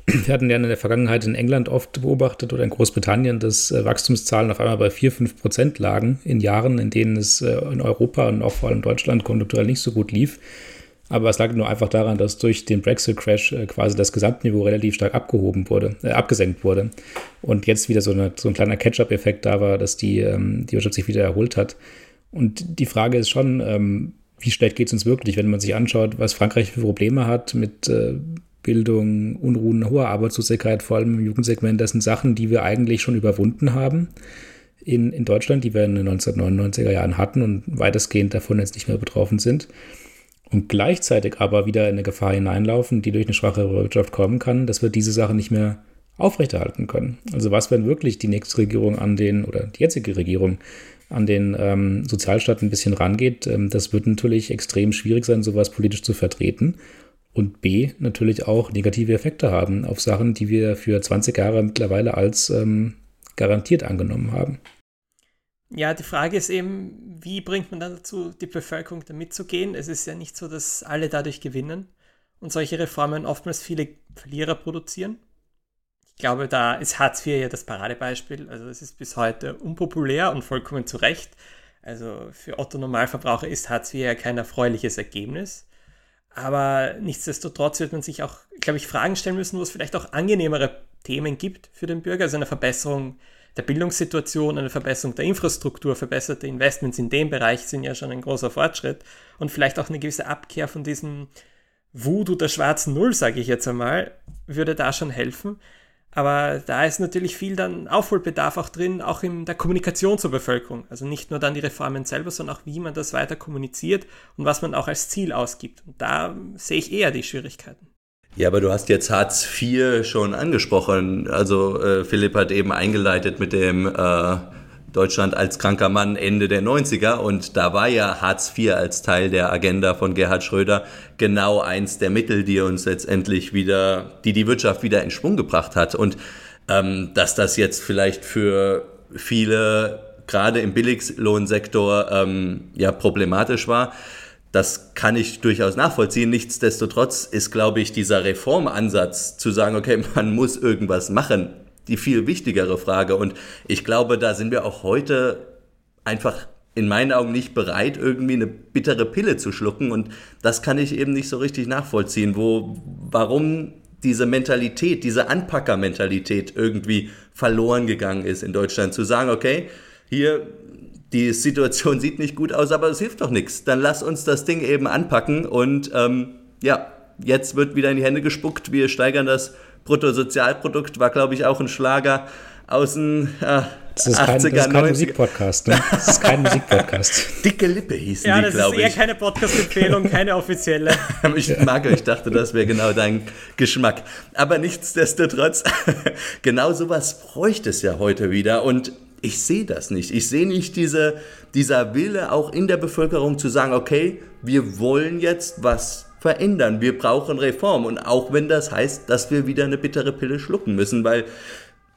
wir hatten ja in der Vergangenheit in England oft beobachtet oder in Großbritannien, dass äh, Wachstumszahlen auf einmal bei 4, 5 Prozent lagen in Jahren, in denen es äh, in Europa und auch vor allem in Deutschland konjunkturell nicht so gut lief. Aber es lag nur einfach daran, dass durch den Brexit-Crash äh, quasi das Gesamtniveau relativ stark abgehoben wurde, äh, abgesenkt wurde. Und jetzt wieder so, eine, so ein kleiner Catch-up-Effekt da war, dass die, ähm, die Wirtschaft sich wieder erholt hat. Und die Frage ist schon, ähm, wie schlecht geht es uns wirklich, wenn man sich anschaut, was Frankreich für Probleme hat mit äh, Bildung, Unruhen, hoher Arbeitslosigkeit, vor allem im Jugendsegment. Das sind Sachen, die wir eigentlich schon überwunden haben in, in Deutschland, die wir in den 1999er Jahren hatten und weitestgehend davon jetzt nicht mehr betroffen sind. und gleichzeitig aber wieder in eine Gefahr hineinlaufen, die durch eine schwache Wirtschaft kommen kann, dass wir diese Sache nicht mehr aufrechterhalten können. Also was, wenn wirklich die nächste Regierung an den, oder die jetzige Regierung an den ähm, Sozialstaat ein bisschen rangeht, ähm, das wird natürlich extrem schwierig sein, sowas politisch zu vertreten. Und B, natürlich auch negative Effekte haben auf Sachen, die wir für 20 Jahre mittlerweile als ähm, garantiert angenommen haben. Ja, die Frage ist eben, wie bringt man dann dazu, die Bevölkerung da mitzugehen? Es ist ja nicht so, dass alle dadurch gewinnen und solche Reformen oftmals viele Verlierer produzieren. Ich glaube, da ist Hartz IV ja das Paradebeispiel. Also es ist bis heute unpopulär und vollkommen zu Recht. Also für Otto Normalverbraucher ist Hartz IV ja kein erfreuliches Ergebnis. Aber nichtsdestotrotz wird man sich auch, glaube ich, Fragen stellen müssen, wo es vielleicht auch angenehmere Themen gibt für den Bürger, also eine Verbesserung der Bildungssituation, eine Verbesserung der Infrastruktur, verbesserte Investments in dem Bereich sind ja schon ein großer Fortschritt und vielleicht auch eine gewisse Abkehr von diesem Voodoo der schwarzen Null, sage ich jetzt einmal, würde da schon helfen. Aber da ist natürlich viel dann Aufholbedarf auch drin, auch in der Kommunikation zur Bevölkerung. Also nicht nur dann die Reformen selber, sondern auch wie man das weiter kommuniziert und was man auch als Ziel ausgibt. Und da sehe ich eher die Schwierigkeiten. Ja, aber du hast jetzt Hartz IV schon angesprochen. Also äh, Philipp hat eben eingeleitet mit dem äh, Deutschland als kranker Mann Ende der 90er und da war ja Hartz IV als Teil der Agenda von Gerhard Schröder genau eins der Mittel, die uns letztendlich wieder, die die Wirtschaft wieder in Schwung gebracht hat. Und ähm, dass das jetzt vielleicht für viele gerade im Billiglohnsektor ähm, ja problematisch war, das kann ich durchaus nachvollziehen. Nichtsdestotrotz ist, glaube ich, dieser Reformansatz zu sagen, okay, man muss irgendwas machen, die viel wichtigere Frage. Und ich glaube, da sind wir auch heute einfach in meinen Augen nicht bereit, irgendwie eine bittere Pille zu schlucken. Und das kann ich eben nicht so richtig nachvollziehen, wo, warum diese Mentalität, diese Anpackermentalität irgendwie verloren gegangen ist in Deutschland. Zu sagen, okay, hier die Situation sieht nicht gut aus, aber es hilft doch nichts. Dann lass uns das Ding eben anpacken und ähm, ja, jetzt wird wieder in die Hände gespuckt. Wir steigern das Bruttosozialprodukt, war glaube ich auch ein Schlager aus den äh, das ist 80er, kein, das ist kein Musikpodcast. Ne? Das ist kein Musikpodcast. Dicke Lippe hießen ja, die, glaube ich. Ja, das ist eher keine Podcast-Empfehlung, keine offizielle. ich mag, ich dachte, das wäre genau dein Geschmack. Aber nichtsdestotrotz, genau sowas bräuchte es ja heute wieder. Und ich sehe das nicht. Ich sehe nicht diese, dieser Wille auch in der Bevölkerung zu sagen, okay, wir wollen jetzt was verändern, wir brauchen Reform. Und auch wenn das heißt, dass wir wieder eine bittere Pille schlucken müssen, weil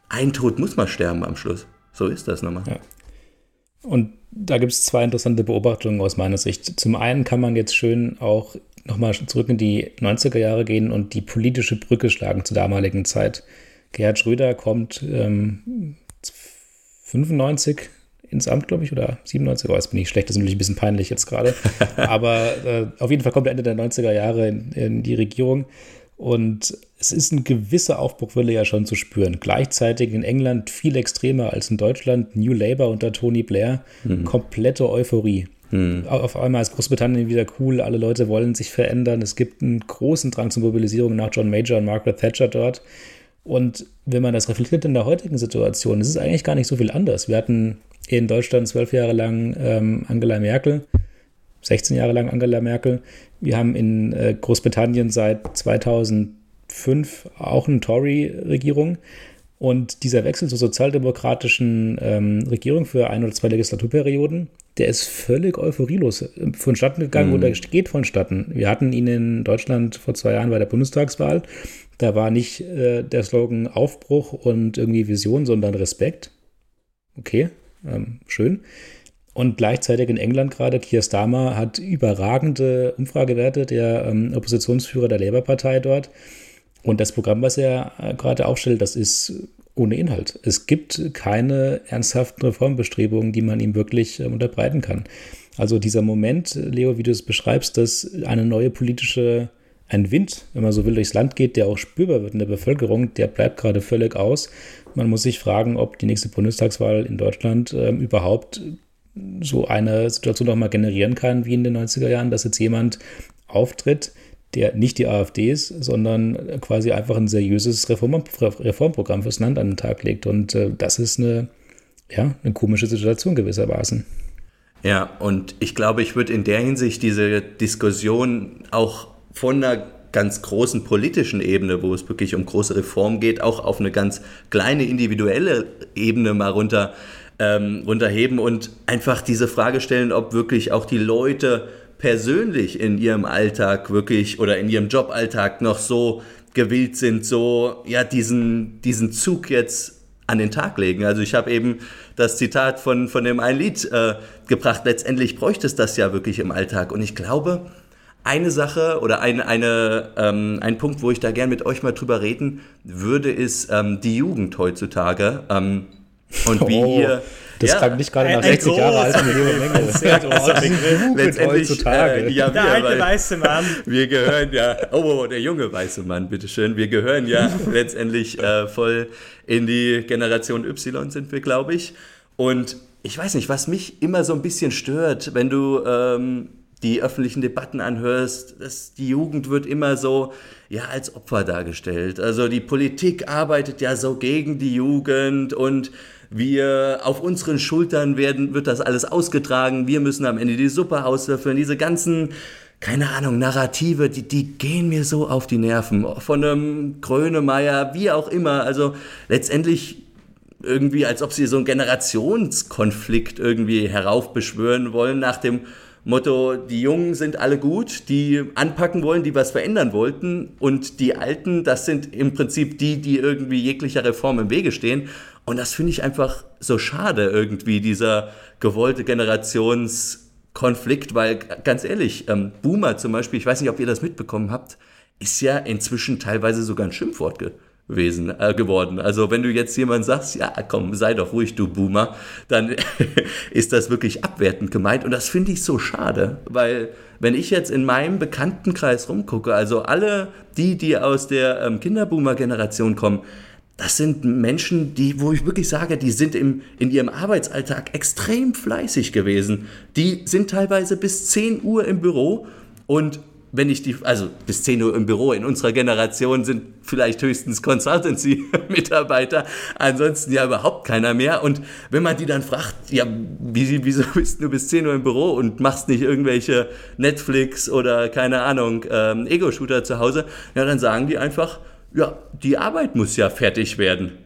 ein Tod muss mal sterben am Schluss. So ist das nochmal. Ja. Und da gibt es zwei interessante Beobachtungen aus meiner Sicht. Zum einen kann man jetzt schön auch nochmal zurück in die 90er Jahre gehen und die politische Brücke schlagen zur damaligen Zeit. Gerhard Schröder kommt ähm, 95 ins Amt, glaube ich, oder 97, oh, jetzt bin ich schlecht, das ist natürlich ein bisschen peinlich jetzt gerade. Aber äh, auf jeden Fall kommt er Ende der 90er Jahre in, in, die Regierung. Und es ist eine gewisse Aufbruchwille ja schon zu spüren. Gleichzeitig in England viel extremer als in Deutschland. New Labour unter Tony Blair, mhm. komplette Euphorie. Mhm. Auf einmal ist Großbritannien wieder cool, alle Leute wollen sich verändern. Es gibt einen großen Drang zur Mobilisierung nach John Major und Margaret Thatcher dort. Und wenn man das reflektiert in der heutigen Situation, ist es eigentlich gar nicht so viel anders. Wir hatten in Deutschland zwölf Jahre lang ähm, Angela Merkel, 16 Jahre lang Angela Merkel. Wir haben in äh, Großbritannien seit 2005 auch eine Tory-Regierung. Und dieser Wechsel zur sozialdemokratischen ähm, Regierung für ein oder zwei Legislaturperioden, der ist völlig euphorielos äh, vonstatten gegangen mhm. oder geht vonstatten. Wir hatten ihn in Deutschland vor zwei Jahren bei der Bundestagswahl da war nicht äh, der Slogan Aufbruch und irgendwie Vision, sondern Respekt. Okay, ähm, schön. Und gleichzeitig in England gerade, Keir Starmer hat überragende Umfragewerte, der ähm, Oppositionsführer der Labour-Partei dort. Und das Programm, was er äh, gerade aufstellt, das ist ohne Inhalt. Es gibt keine ernsthaften Reformbestrebungen, die man ihm wirklich äh, unterbreiten kann. Also dieser Moment, Leo, wie du es beschreibst, dass eine neue politische ein Wind, wenn man so will, durchs Land geht, der auch spürbar wird in der Bevölkerung, der bleibt gerade völlig aus. Man muss sich fragen, ob die nächste Bundestagswahl in Deutschland äh, überhaupt so eine Situation nochmal generieren kann wie in den 90er Jahren, dass jetzt jemand auftritt, der nicht die AfD ist, sondern quasi einfach ein seriöses Reform Reformprogramm fürs Land an den Tag legt. Und äh, das ist eine, ja, eine komische Situation gewissermaßen. Ja, und ich glaube, ich würde in der Hinsicht diese Diskussion auch von einer ganz großen politischen Ebene, wo es wirklich um große Reformen geht, auch auf eine ganz kleine individuelle Ebene mal runter, ähm, runterheben und einfach diese Frage stellen, ob wirklich auch die Leute persönlich in ihrem Alltag wirklich oder in ihrem Joballtag noch so gewillt sind, so ja diesen, diesen Zug jetzt an den Tag legen. Also ich habe eben das Zitat von, von dem einen Lied äh, gebracht. Letztendlich bräuchte es das ja wirklich im Alltag. Und ich glaube, eine Sache oder ein, eine, ähm, ein Punkt, wo ich da gern mit euch mal drüber reden würde, ist ähm, die Jugend heutzutage. Ähm, und wie oh, ihr. Das ja, klang nicht gerade nach 60 Jahre alt eine junge Menge. Sehr Letztendlich. Äh, ja, der wir, alte weiße Mann. Wir gehören ja, oh, oh, der junge weiße Mann, bitteschön. Wir gehören ja letztendlich äh, voll in die Generation Y, sind wir, glaube ich. Und ich weiß nicht, was mich immer so ein bisschen stört, wenn du ähm, die öffentlichen Debatten anhörst, dass die Jugend wird immer so ja als Opfer dargestellt. Also die Politik arbeitet ja so gegen die Jugend und wir auf unseren Schultern werden wird das alles ausgetragen. Wir müssen am Ende die Suppe auslöffeln. Diese ganzen keine Ahnung, Narrative, die, die gehen mir so auf die Nerven. Von einem Grönemeyer, wie auch immer. Also letztendlich irgendwie, als ob sie so einen Generationskonflikt irgendwie heraufbeschwören wollen nach dem Motto, die Jungen sind alle gut, die anpacken wollen, die was verändern wollten und die Alten, das sind im Prinzip die, die irgendwie jeglicher Reform im Wege stehen. Und das finde ich einfach so schade irgendwie, dieser gewollte Generationskonflikt, weil ganz ehrlich, ähm, Boomer zum Beispiel, ich weiß nicht, ob ihr das mitbekommen habt, ist ja inzwischen teilweise sogar ein Schimpfwort geworden Wesen äh, geworden. Also wenn du jetzt jemand sagst, ja komm, sei doch ruhig, du Boomer, dann ist das wirklich abwertend gemeint und das finde ich so schade, weil wenn ich jetzt in meinem Bekanntenkreis rumgucke, also alle die, die aus der ähm, Kinderboomer-Generation kommen, das sind Menschen, die, wo ich wirklich sage, die sind im, in ihrem Arbeitsalltag extrem fleißig gewesen. Die sind teilweise bis 10 Uhr im Büro und wenn ich die, also bis 10 Uhr im Büro in unserer Generation sind vielleicht höchstens Consultancy-Mitarbeiter, ansonsten ja überhaupt keiner mehr. Und wenn man die dann fragt, ja, wieso bist du bis 10 Uhr im Büro und machst nicht irgendwelche Netflix oder keine Ahnung, ähm, Ego-Shooter zu Hause, ja, dann sagen die einfach, ja, die Arbeit muss ja fertig werden.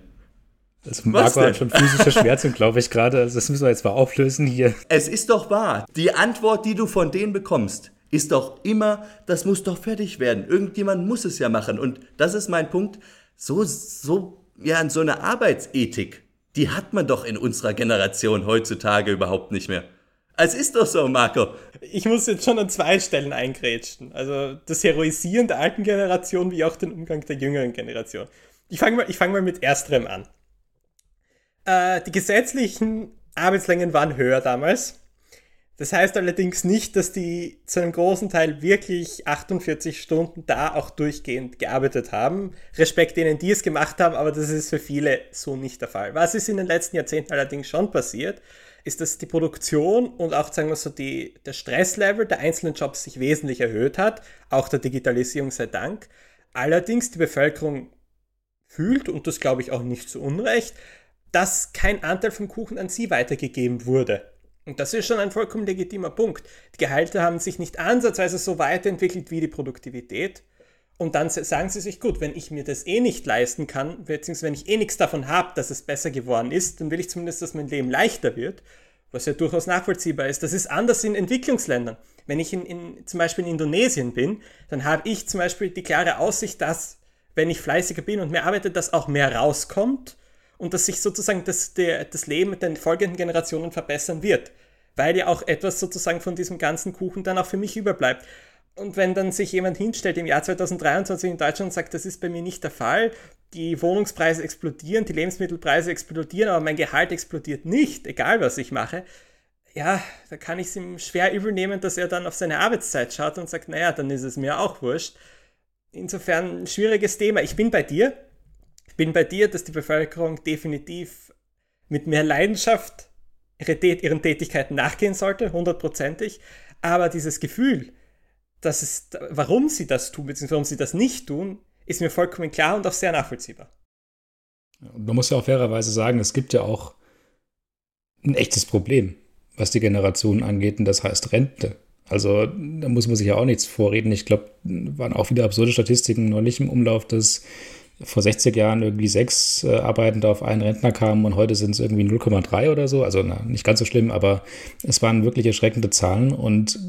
Das mag man schon physische Schmerzen, glaube ich gerade. Also das müssen wir jetzt mal auflösen hier. Es ist doch wahr. Die Antwort, die du von denen bekommst, ist doch immer, das muss doch fertig werden. Irgendjemand muss es ja machen. Und das ist mein Punkt. So, so, ja, so eine Arbeitsethik, die hat man doch in unserer Generation heutzutage überhaupt nicht mehr. Es ist doch so, Marco. Ich muss jetzt schon an zwei Stellen eingrätschen. Also das Heroisieren der alten Generation wie auch den Umgang der jüngeren Generation. Ich fange mal, fang mal mit ersterem an. Äh, die gesetzlichen Arbeitslängen waren höher damals. Das heißt allerdings nicht, dass die zu einem großen Teil wirklich 48 Stunden da auch durchgehend gearbeitet haben. Respekt denen, die es gemacht haben, aber das ist für viele so nicht der Fall. Was ist in den letzten Jahrzehnten allerdings schon passiert, ist, dass die Produktion und auch, sagen wir so, die, der Stresslevel der einzelnen Jobs sich wesentlich erhöht hat, auch der Digitalisierung sei Dank. Allerdings die Bevölkerung fühlt, und das glaube ich auch nicht zu Unrecht, dass kein Anteil vom Kuchen an sie weitergegeben wurde. Und das ist schon ein vollkommen legitimer Punkt. Die Gehalte haben sich nicht ansatzweise so weiterentwickelt wie die Produktivität. Und dann sagen sie sich, gut, wenn ich mir das eh nicht leisten kann, beziehungsweise wenn ich eh nichts davon habe, dass es besser geworden ist, dann will ich zumindest, dass mein Leben leichter wird, was ja durchaus nachvollziehbar ist. Das ist anders in Entwicklungsländern. Wenn ich in, in zum Beispiel in Indonesien bin, dann habe ich zum Beispiel die klare Aussicht, dass, wenn ich fleißiger bin und mehr arbeite, dass auch mehr rauskommt und dass sich sozusagen das, der, das Leben den folgenden Generationen verbessern wird, weil ja auch etwas sozusagen von diesem ganzen Kuchen dann auch für mich überbleibt. Und wenn dann sich jemand hinstellt im Jahr 2023 in Deutschland und sagt, das ist bei mir nicht der Fall, die Wohnungspreise explodieren, die Lebensmittelpreise explodieren, aber mein Gehalt explodiert nicht, egal was ich mache, ja, da kann ich es ihm schwer übel nehmen, dass er dann auf seine Arbeitszeit schaut und sagt, naja, dann ist es mir auch wurscht. Insofern ein schwieriges Thema. Ich bin bei dir, bin bei dir, dass die Bevölkerung definitiv mit mehr Leidenschaft ihre, ihren Tätigkeiten nachgehen sollte, hundertprozentig. Aber dieses Gefühl, dass es, warum sie das tun, beziehungsweise warum sie das nicht tun, ist mir vollkommen klar und auch sehr nachvollziehbar. Man muss ja auch fairerweise sagen, es gibt ja auch ein echtes Problem, was die Generation angeht, und das heißt Rente. Also da muss man sich ja auch nichts vorreden. Ich glaube, waren auch wieder absurde Statistiken neulich im Umlauf, dass vor 60 Jahren irgendwie sechs äh, Arbeitende auf einen Rentner kamen und heute sind es irgendwie 0,3 oder so. Also na, nicht ganz so schlimm, aber es waren wirklich erschreckende Zahlen. Und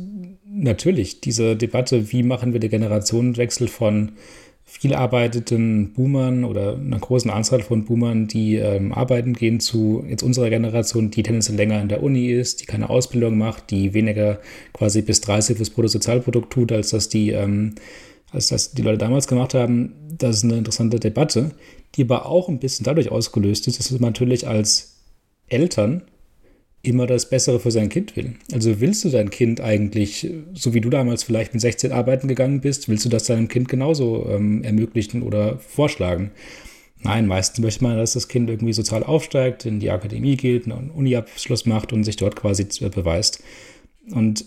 natürlich, diese Debatte, wie machen wir den Generationenwechsel von viel arbeiteten Boomern oder einer großen Anzahl von Boomern, die ähm, arbeiten gehen, zu jetzt unserer Generation, die tendenziell länger in der Uni ist, die keine Ausbildung macht, die weniger quasi bis 30 fürs Bruttosozialprodukt tut, als das die, ähm, als das die Leute damals gemacht haben. Das ist eine interessante Debatte, die aber auch ein bisschen dadurch ausgelöst ist, dass man natürlich als Eltern immer das Bessere für sein Kind will. Also willst du dein Kind eigentlich, so wie du damals vielleicht mit 16 arbeiten gegangen bist, willst du das deinem Kind genauso ähm, ermöglichen oder vorschlagen? Nein, meistens möchte man, dass das Kind irgendwie sozial aufsteigt, in die Akademie geht, einen Uniabschluss macht und sich dort quasi beweist. Und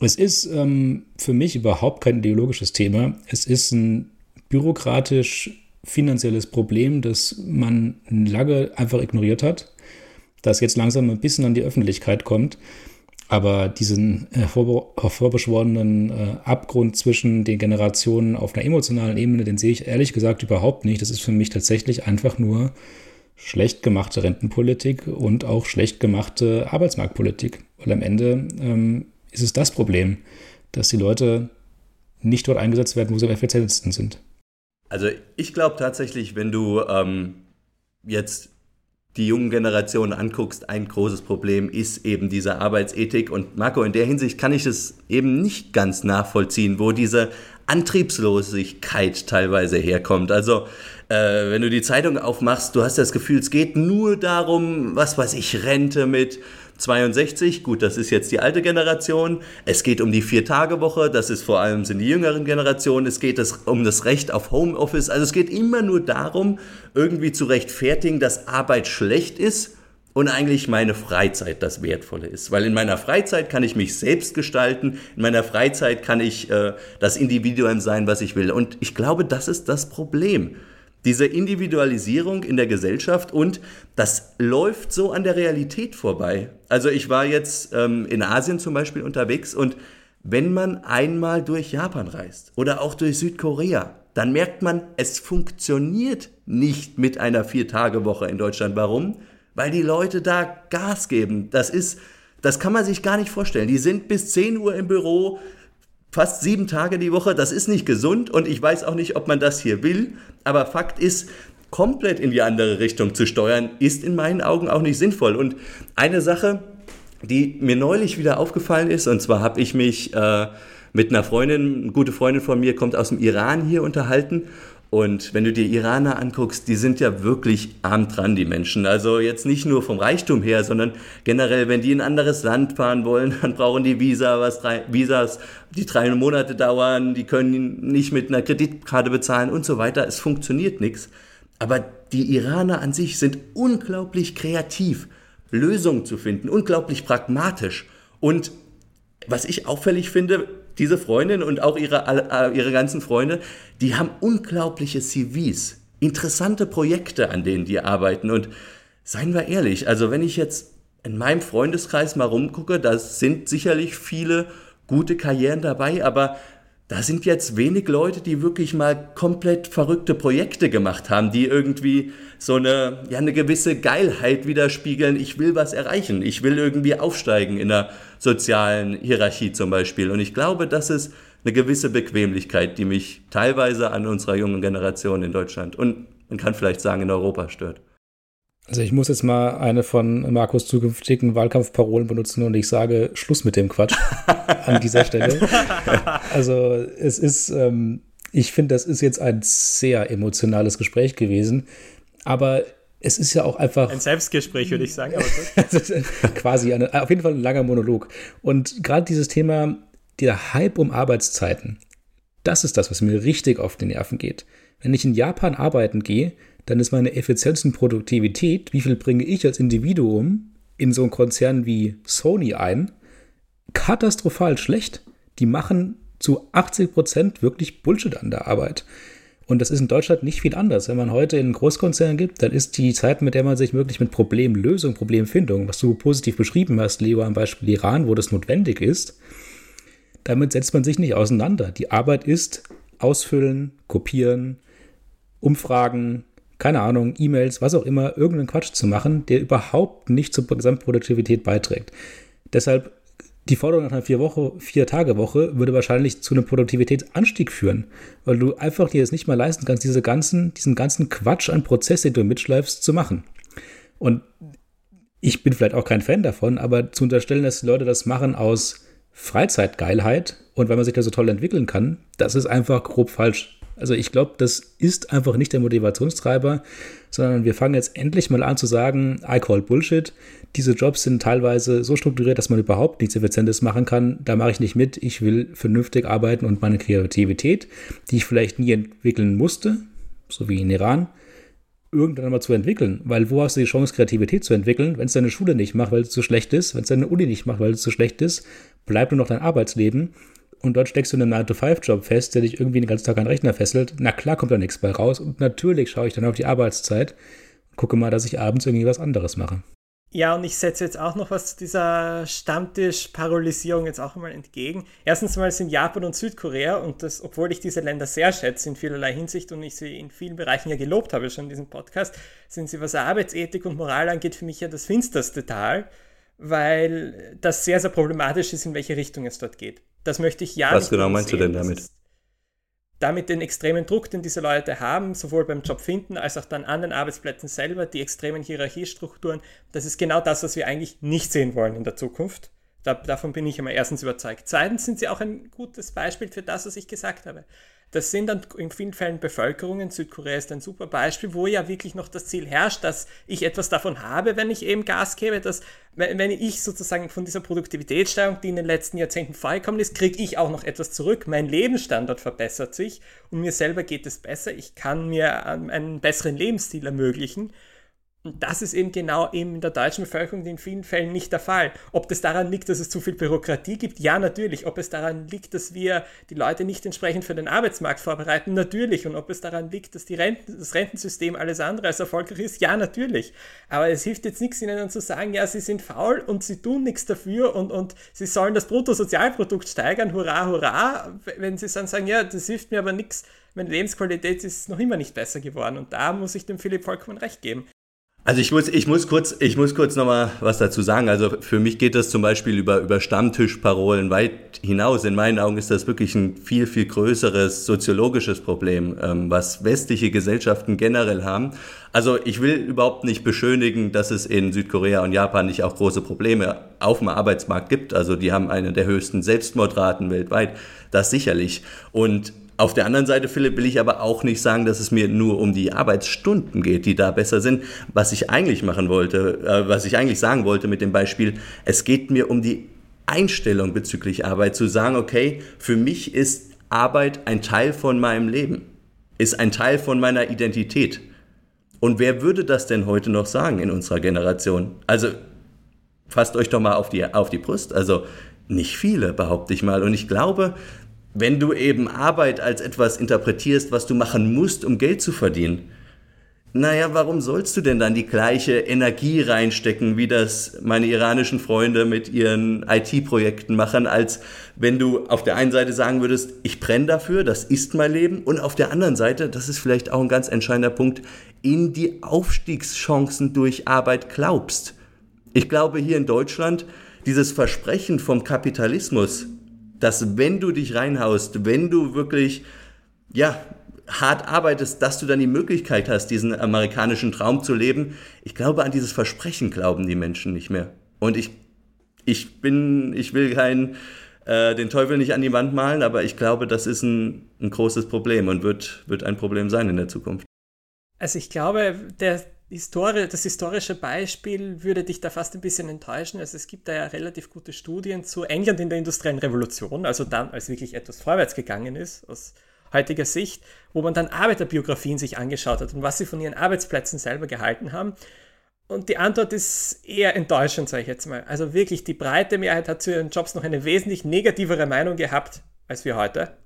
es ist ähm, für mich überhaupt kein ideologisches Thema. Es ist ein bürokratisch finanzielles Problem, das man lange einfach ignoriert hat das jetzt langsam ein bisschen an die Öffentlichkeit kommt. Aber diesen hervorbeschworenen äh, Abgrund zwischen den Generationen auf einer emotionalen Ebene, den sehe ich ehrlich gesagt überhaupt nicht. Das ist für mich tatsächlich einfach nur schlecht gemachte Rentenpolitik und auch schlecht gemachte Arbeitsmarktpolitik. Weil am Ende ähm, ist es das Problem, dass die Leute nicht dort eingesetzt werden, wo sie am effizientesten sind. Also ich glaube tatsächlich, wenn du ähm, jetzt die jungen Generationen anguckst, ein großes Problem ist eben diese Arbeitsethik. Und Marco, in der Hinsicht kann ich es eben nicht ganz nachvollziehen, wo diese Antriebslosigkeit teilweise herkommt. Also äh, wenn du die Zeitung aufmachst, du hast das Gefühl, es geht nur darum, was weiß ich, Rente mit 62, gut, das ist jetzt die alte Generation. Es geht um die Vier-Tage-Woche, das ist vor allem sind die jüngeren Generationen. Es geht um das Recht auf Homeoffice. Also es geht immer nur darum, irgendwie zu rechtfertigen, dass Arbeit schlecht ist und eigentlich meine Freizeit das Wertvolle ist. Weil in meiner Freizeit kann ich mich selbst gestalten, in meiner Freizeit kann ich äh, das Individuum sein, was ich will. Und ich glaube, das ist das Problem diese Individualisierung in der Gesellschaft und das läuft so an der Realität vorbei. Also ich war jetzt ähm, in Asien zum Beispiel unterwegs und wenn man einmal durch Japan reist oder auch durch Südkorea, dann merkt man, es funktioniert nicht mit einer Vier-Tage-Woche in Deutschland. Warum? Weil die Leute da Gas geben. Das ist, das kann man sich gar nicht vorstellen. Die sind bis 10 Uhr im Büro, fast sieben Tage die Woche. Das ist nicht gesund und ich weiß auch nicht, ob man das hier will. Aber Fakt ist, komplett in die andere Richtung zu steuern, ist in meinen Augen auch nicht sinnvoll. Und eine Sache, die mir neulich wieder aufgefallen ist, und zwar habe ich mich äh, mit einer Freundin, eine gute Freundin von mir, kommt aus dem Iran hier unterhalten und wenn du dir Iraner anguckst, die sind ja wirklich arm dran, die Menschen. Also jetzt nicht nur vom Reichtum her, sondern generell, wenn die in ein anderes Land fahren wollen, dann brauchen die Visa, was drei, Visas, die drei Monate dauern, die können nicht mit einer Kreditkarte bezahlen und so weiter. Es funktioniert nichts. Aber die Iraner an sich sind unglaublich kreativ, Lösungen zu finden, unglaublich pragmatisch. Und was ich auffällig finde, diese Freundin und auch ihre, äh, ihre ganzen Freunde, die haben unglaubliche CVs, interessante Projekte, an denen die arbeiten. Und seien wir ehrlich, also wenn ich jetzt in meinem Freundeskreis mal rumgucke, da sind sicherlich viele gute Karrieren dabei, aber da sind jetzt wenig Leute, die wirklich mal komplett verrückte Projekte gemacht haben, die irgendwie so eine, ja, eine gewisse Geilheit widerspiegeln. Ich will was erreichen. Ich will irgendwie aufsteigen in der sozialen Hierarchie zum Beispiel. Und ich glaube, das ist eine gewisse Bequemlichkeit, die mich teilweise an unserer jungen Generation in Deutschland und man kann vielleicht sagen in Europa stört. Also ich muss jetzt mal eine von Markus zukünftigen Wahlkampfparolen benutzen und ich sage Schluss mit dem Quatsch an dieser Stelle. Also es ist, ähm, ich finde, das ist jetzt ein sehr emotionales Gespräch gewesen, aber es ist ja auch einfach. Ein Selbstgespräch, würde ich sagen. quasi, eine, auf jeden Fall ein langer Monolog. Und gerade dieses Thema, der Hype um Arbeitszeiten, das ist das, was mir richtig auf die Nerven geht. Wenn ich in Japan arbeiten gehe, dann ist meine Effizienz und Produktivität, wie viel bringe ich als Individuum in so einen Konzern wie Sony ein, katastrophal schlecht. Die machen zu 80 Prozent wirklich Bullshit an der Arbeit. Und das ist in Deutschland nicht viel anders. Wenn man heute in Großkonzernen gibt, dann ist die Zeit, mit der man sich wirklich mit Problemlösung, Problemfindung, was du positiv beschrieben hast, Leo, am Beispiel Iran, wo das notwendig ist, damit setzt man sich nicht auseinander. Die Arbeit ist ausfüllen, kopieren, Umfragen, keine Ahnung, E-Mails, was auch immer, irgendeinen Quatsch zu machen, der überhaupt nicht zur Gesamtproduktivität beiträgt. Deshalb die Forderung nach einer vier, Woche, vier würde wahrscheinlich zu einem Produktivitätsanstieg führen, weil du einfach dir es nicht mal leisten kannst, diese ganzen, diesen ganzen Quatsch an Prozess, den du mitschleifst, zu machen. Und ich bin vielleicht auch kein Fan davon, aber zu unterstellen, dass die Leute das machen aus Freizeitgeilheit und weil man sich da so toll entwickeln kann, das ist einfach grob falsch. Also ich glaube, das ist einfach nicht der Motivationstreiber, sondern wir fangen jetzt endlich mal an zu sagen, I call Bullshit. Diese Jobs sind teilweise so strukturiert, dass man überhaupt nichts Effizientes machen kann. Da mache ich nicht mit. Ich will vernünftig arbeiten und meine Kreativität, die ich vielleicht nie entwickeln musste, so wie in Iran, irgendwann mal zu entwickeln. Weil wo hast du die Chance, Kreativität zu entwickeln, wenn es deine Schule nicht macht, weil es zu schlecht ist, wenn es deine Uni nicht macht, weil es zu schlecht ist, bleibt nur noch dein Arbeitsleben und dort steckst du in einem 9-to-5-Job fest, der dich irgendwie den ganzen Tag an den Rechner fesselt, na klar kommt da nichts bei raus. Und natürlich schaue ich dann auf die Arbeitszeit und gucke mal, dass ich abends irgendwie was anderes mache. Ja, und ich setze jetzt auch noch was zu dieser Stammtisch-Parolisierung jetzt auch einmal entgegen. Erstens mal sind Japan und Südkorea, und das, obwohl ich diese Länder sehr schätze in vielerlei Hinsicht und ich sie in vielen Bereichen ja gelobt habe schon in diesem Podcast, sind sie, was Arbeitsethik und Moral angeht, für mich ja das finsterste Tal, weil das sehr, sehr problematisch ist, in welche Richtung es dort geht. Das möchte ich ja Was genau meinst sehen. du denn damit? Damit den extremen Druck, den diese Leute haben, sowohl beim Job finden als auch dann an den Arbeitsplätzen selber, die extremen Hierarchiestrukturen, das ist genau das, was wir eigentlich nicht sehen wollen in der Zukunft. Da, davon bin ich immer erstens überzeugt. Zweitens sind sie auch ein gutes Beispiel für das, was ich gesagt habe. Das sind dann in vielen Fällen Bevölkerungen. Südkorea ist ein super Beispiel, wo ja wirklich noch das Ziel herrscht, dass ich etwas davon habe, wenn ich eben Gas gebe, dass wenn ich sozusagen von dieser Produktivitätssteigerung, die in den letzten Jahrzehnten vorgekommen ist, kriege ich auch noch etwas zurück. Mein Lebensstandard verbessert sich und mir selber geht es besser. Ich kann mir einen besseren Lebensstil ermöglichen. Und das ist eben genau eben in der deutschen Bevölkerung in vielen Fällen nicht der Fall. Ob das daran liegt, dass es zu viel Bürokratie gibt? Ja, natürlich. Ob es daran liegt, dass wir die Leute nicht entsprechend für den Arbeitsmarkt vorbereiten? Natürlich. Und ob es daran liegt, dass Renten, das Rentensystem alles andere als erfolgreich ist? Ja, natürlich. Aber es hilft jetzt nichts, ihnen zu sagen, ja, sie sind faul und sie tun nichts dafür und, und sie sollen das Bruttosozialprodukt steigern, hurra, hurra. Wenn sie dann sagen, ja, das hilft mir aber nichts, meine Lebensqualität ist noch immer nicht besser geworden. Und da muss ich dem Philipp vollkommen recht geben. Also ich muss, ich muss kurz, ich muss kurz nochmal was dazu sagen. Also für mich geht das zum Beispiel über, über Stammtischparolen weit hinaus. In meinen Augen ist das wirklich ein viel, viel größeres soziologisches Problem, ähm, was westliche Gesellschaften generell haben. Also ich will überhaupt nicht beschönigen, dass es in Südkorea und Japan nicht auch große Probleme auf dem Arbeitsmarkt gibt. Also die haben eine der höchsten Selbstmordraten weltweit. Das sicherlich. Und auf der anderen Seite, Philipp, will ich aber auch nicht sagen, dass es mir nur um die Arbeitsstunden geht, die da besser sind. Was ich eigentlich machen wollte, äh, was ich eigentlich sagen wollte mit dem Beispiel, es geht mir um die Einstellung bezüglich Arbeit, zu sagen, okay, für mich ist Arbeit ein Teil von meinem Leben, ist ein Teil von meiner Identität. Und wer würde das denn heute noch sagen in unserer Generation? Also fasst euch doch mal auf die, auf die Brust. Also nicht viele, behaupte ich mal. Und ich glaube, wenn du eben Arbeit als etwas interpretierst, was du machen musst, um Geld zu verdienen, naja, warum sollst du denn dann die gleiche Energie reinstecken, wie das meine iranischen Freunde mit ihren IT-Projekten machen, als wenn du auf der einen Seite sagen würdest, ich brenne dafür, das ist mein Leben, und auf der anderen Seite, das ist vielleicht auch ein ganz entscheidender Punkt, in die Aufstiegschancen durch Arbeit glaubst. Ich glaube hier in Deutschland, dieses Versprechen vom Kapitalismus, dass wenn du dich reinhaust, wenn du wirklich, ja, hart arbeitest, dass du dann die Möglichkeit hast, diesen amerikanischen Traum zu leben. Ich glaube, an dieses Versprechen glauben die Menschen nicht mehr. Und ich, ich bin, ich will keinen, äh, den Teufel nicht an die Wand malen, aber ich glaube, das ist ein, ein großes Problem und wird, wird ein Problem sein in der Zukunft. Also ich glaube, der, Historie, das historische Beispiel würde dich da fast ein bisschen enttäuschen. Also es gibt da ja relativ gute Studien zu England in der industriellen Revolution, also dann, als wirklich etwas vorwärts gegangen ist, aus heutiger Sicht, wo man dann Arbeiterbiografien sich angeschaut hat und was sie von ihren Arbeitsplätzen selber gehalten haben. Und die Antwort ist eher enttäuschend, sage ich jetzt mal. Also wirklich, die breite Mehrheit hat zu ihren Jobs noch eine wesentlich negativere Meinung gehabt als wir heute.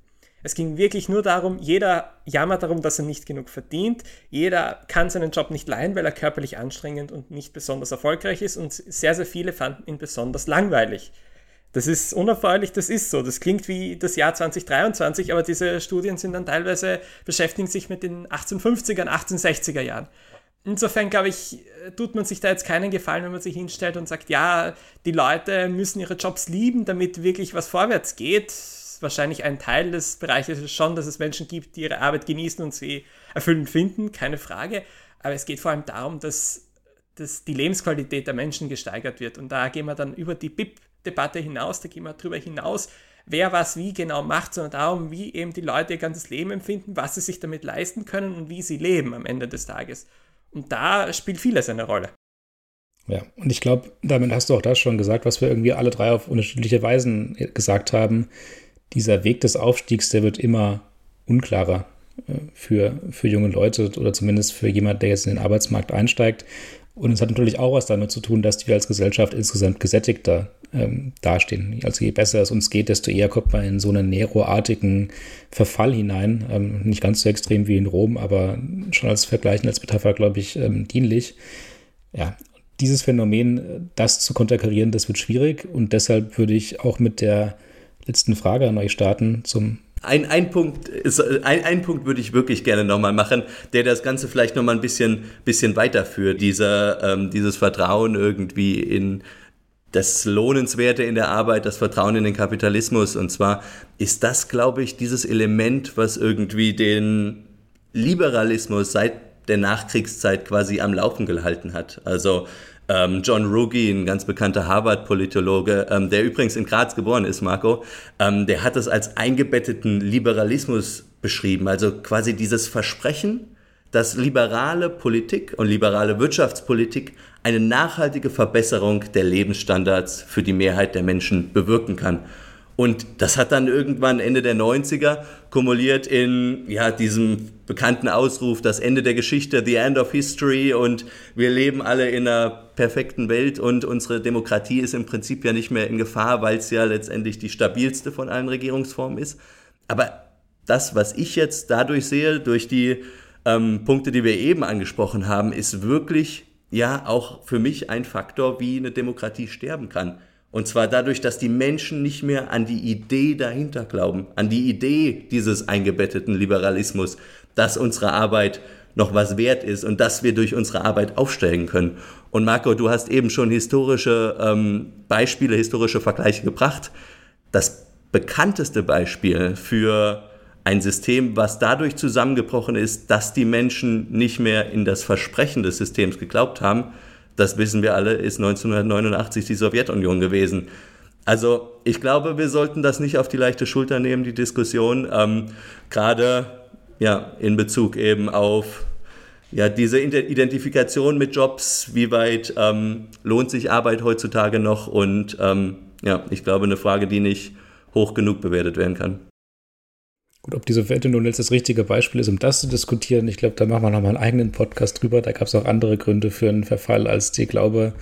Es ging wirklich nur darum, jeder jammert darum, dass er nicht genug verdient. Jeder kann seinen Job nicht leihen, weil er körperlich anstrengend und nicht besonders erfolgreich ist. Und sehr, sehr viele fanden ihn besonders langweilig. Das ist unerfreulich, das ist so. Das klingt wie das Jahr 2023, aber diese Studien sind dann teilweise, beschäftigen sich mit den 1850er, 1860er Jahren. Insofern glaube ich, tut man sich da jetzt keinen Gefallen, wenn man sich hinstellt und sagt, ja, die Leute müssen ihre Jobs lieben, damit wirklich was vorwärts geht. Wahrscheinlich ein Teil des Bereiches schon, dass es Menschen gibt, die ihre Arbeit genießen und sie erfüllend finden, keine Frage. Aber es geht vor allem darum, dass, dass die Lebensqualität der Menschen gesteigert wird. Und da gehen wir dann über die BIP Debatte hinaus, da gehen wir darüber hinaus, wer was wie genau macht, sondern darum, wie eben die Leute ihr ganzes Leben empfinden, was sie sich damit leisten können und wie sie leben am Ende des Tages. Und da spielt vieles eine Rolle. Ja, und ich glaube, damit hast du auch das schon gesagt, was wir irgendwie alle drei auf unterschiedliche Weisen gesagt haben. Dieser Weg des Aufstiegs, der wird immer unklarer äh, für, für junge Leute oder zumindest für jemand, der jetzt in den Arbeitsmarkt einsteigt. Und es hat natürlich auch was damit zu tun, dass wir als Gesellschaft insgesamt gesättigter ähm, dastehen. Also je besser es uns geht, desto eher kommt man in so einen Nero-artigen Verfall hinein. Ähm, nicht ganz so extrem wie in Rom, aber schon als Vergleichen, als Metapher, glaube ich, ähm, dienlich. Ja, dieses Phänomen, das zu konterkarieren, das wird schwierig. Und deshalb würde ich auch mit der letzten Frage an euch starten zum ein, ein, Punkt ist, ein, ein Punkt würde ich wirklich gerne nochmal machen, der das Ganze vielleicht nochmal ein bisschen, bisschen weiterführt. Dieser, ähm, dieses Vertrauen irgendwie in das Lohnenswerte in der Arbeit, das Vertrauen in den Kapitalismus. Und zwar ist das, glaube ich, dieses Element, was irgendwie den Liberalismus seit der Nachkriegszeit quasi am Laufen gehalten hat. Also ähm, John Ruggie, ein ganz bekannter Harvard-Politologe, ähm, der übrigens in Graz geboren ist, Marco, ähm, der hat das als eingebetteten Liberalismus beschrieben. Also quasi dieses Versprechen, dass liberale Politik und liberale Wirtschaftspolitik eine nachhaltige Verbesserung der Lebensstandards für die Mehrheit der Menschen bewirken kann. Und das hat dann irgendwann Ende der 90er kumuliert in ja, diesem bekannten Ausruf, das Ende der Geschichte, the end of history und wir leben alle in einer perfekten Welt und unsere Demokratie ist im Prinzip ja nicht mehr in Gefahr, weil es ja letztendlich die stabilste von allen Regierungsformen ist. Aber das, was ich jetzt dadurch sehe, durch die ähm, Punkte, die wir eben angesprochen haben, ist wirklich ja auch für mich ein Faktor, wie eine Demokratie sterben kann. Und zwar dadurch, dass die Menschen nicht mehr an die Idee dahinter glauben, an die Idee dieses eingebetteten Liberalismus, dass unsere Arbeit noch was wert ist und dass wir durch unsere Arbeit aufsteigen können. Und Marco, du hast eben schon historische ähm, Beispiele, historische Vergleiche gebracht. Das bekannteste Beispiel für ein System, was dadurch zusammengebrochen ist, dass die Menschen nicht mehr in das Versprechen des Systems geglaubt haben. Das wissen wir alle, ist 1989 die Sowjetunion gewesen. Also ich glaube, wir sollten das nicht auf die leichte Schulter nehmen, die Diskussion, ähm, gerade ja, in Bezug eben auf ja, diese Identifikation mit Jobs, wie weit ähm, lohnt sich Arbeit heutzutage noch und ähm, ja, ich glaube, eine Frage, die nicht hoch genug bewertet werden kann. Gut, ob diese Sowjetunion jetzt das richtige Beispiel ist, um das zu diskutieren, ich glaube, da machen wir nochmal einen eigenen Podcast drüber. Da gab es auch andere Gründe für einen Verfall als die Glaube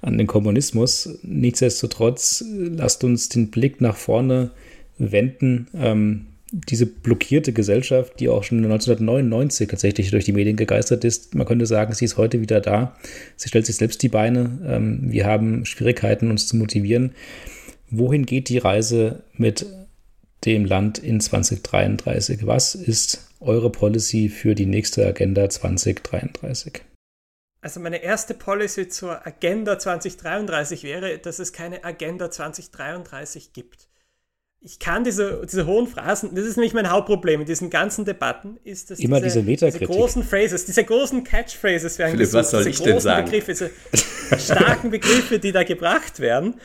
an den Kommunismus. Nichtsdestotrotz, lasst uns den Blick nach vorne wenden. Ähm, diese blockierte Gesellschaft, die auch schon 1999 tatsächlich durch die Medien gegeistert ist, man könnte sagen, sie ist heute wieder da. Sie stellt sich selbst die Beine. Ähm, wir haben Schwierigkeiten, uns zu motivieren. Wohin geht die Reise mit dem Land in 2033. Was ist eure Policy für die nächste Agenda 2033? Also meine erste Policy zur Agenda 2033 wäre, dass es keine Agenda 2033 gibt. Ich kann diese, diese hohen Phrasen, das ist nämlich mein Hauptproblem in diesen ganzen Debatten, ist, dass Immer diese, diese, diese großen Phrases, diese großen Catchphrases werden Philipp, gesucht, was soll diese ich denn sagen? Begriffe, diese starken Begriffe, die da gebracht werden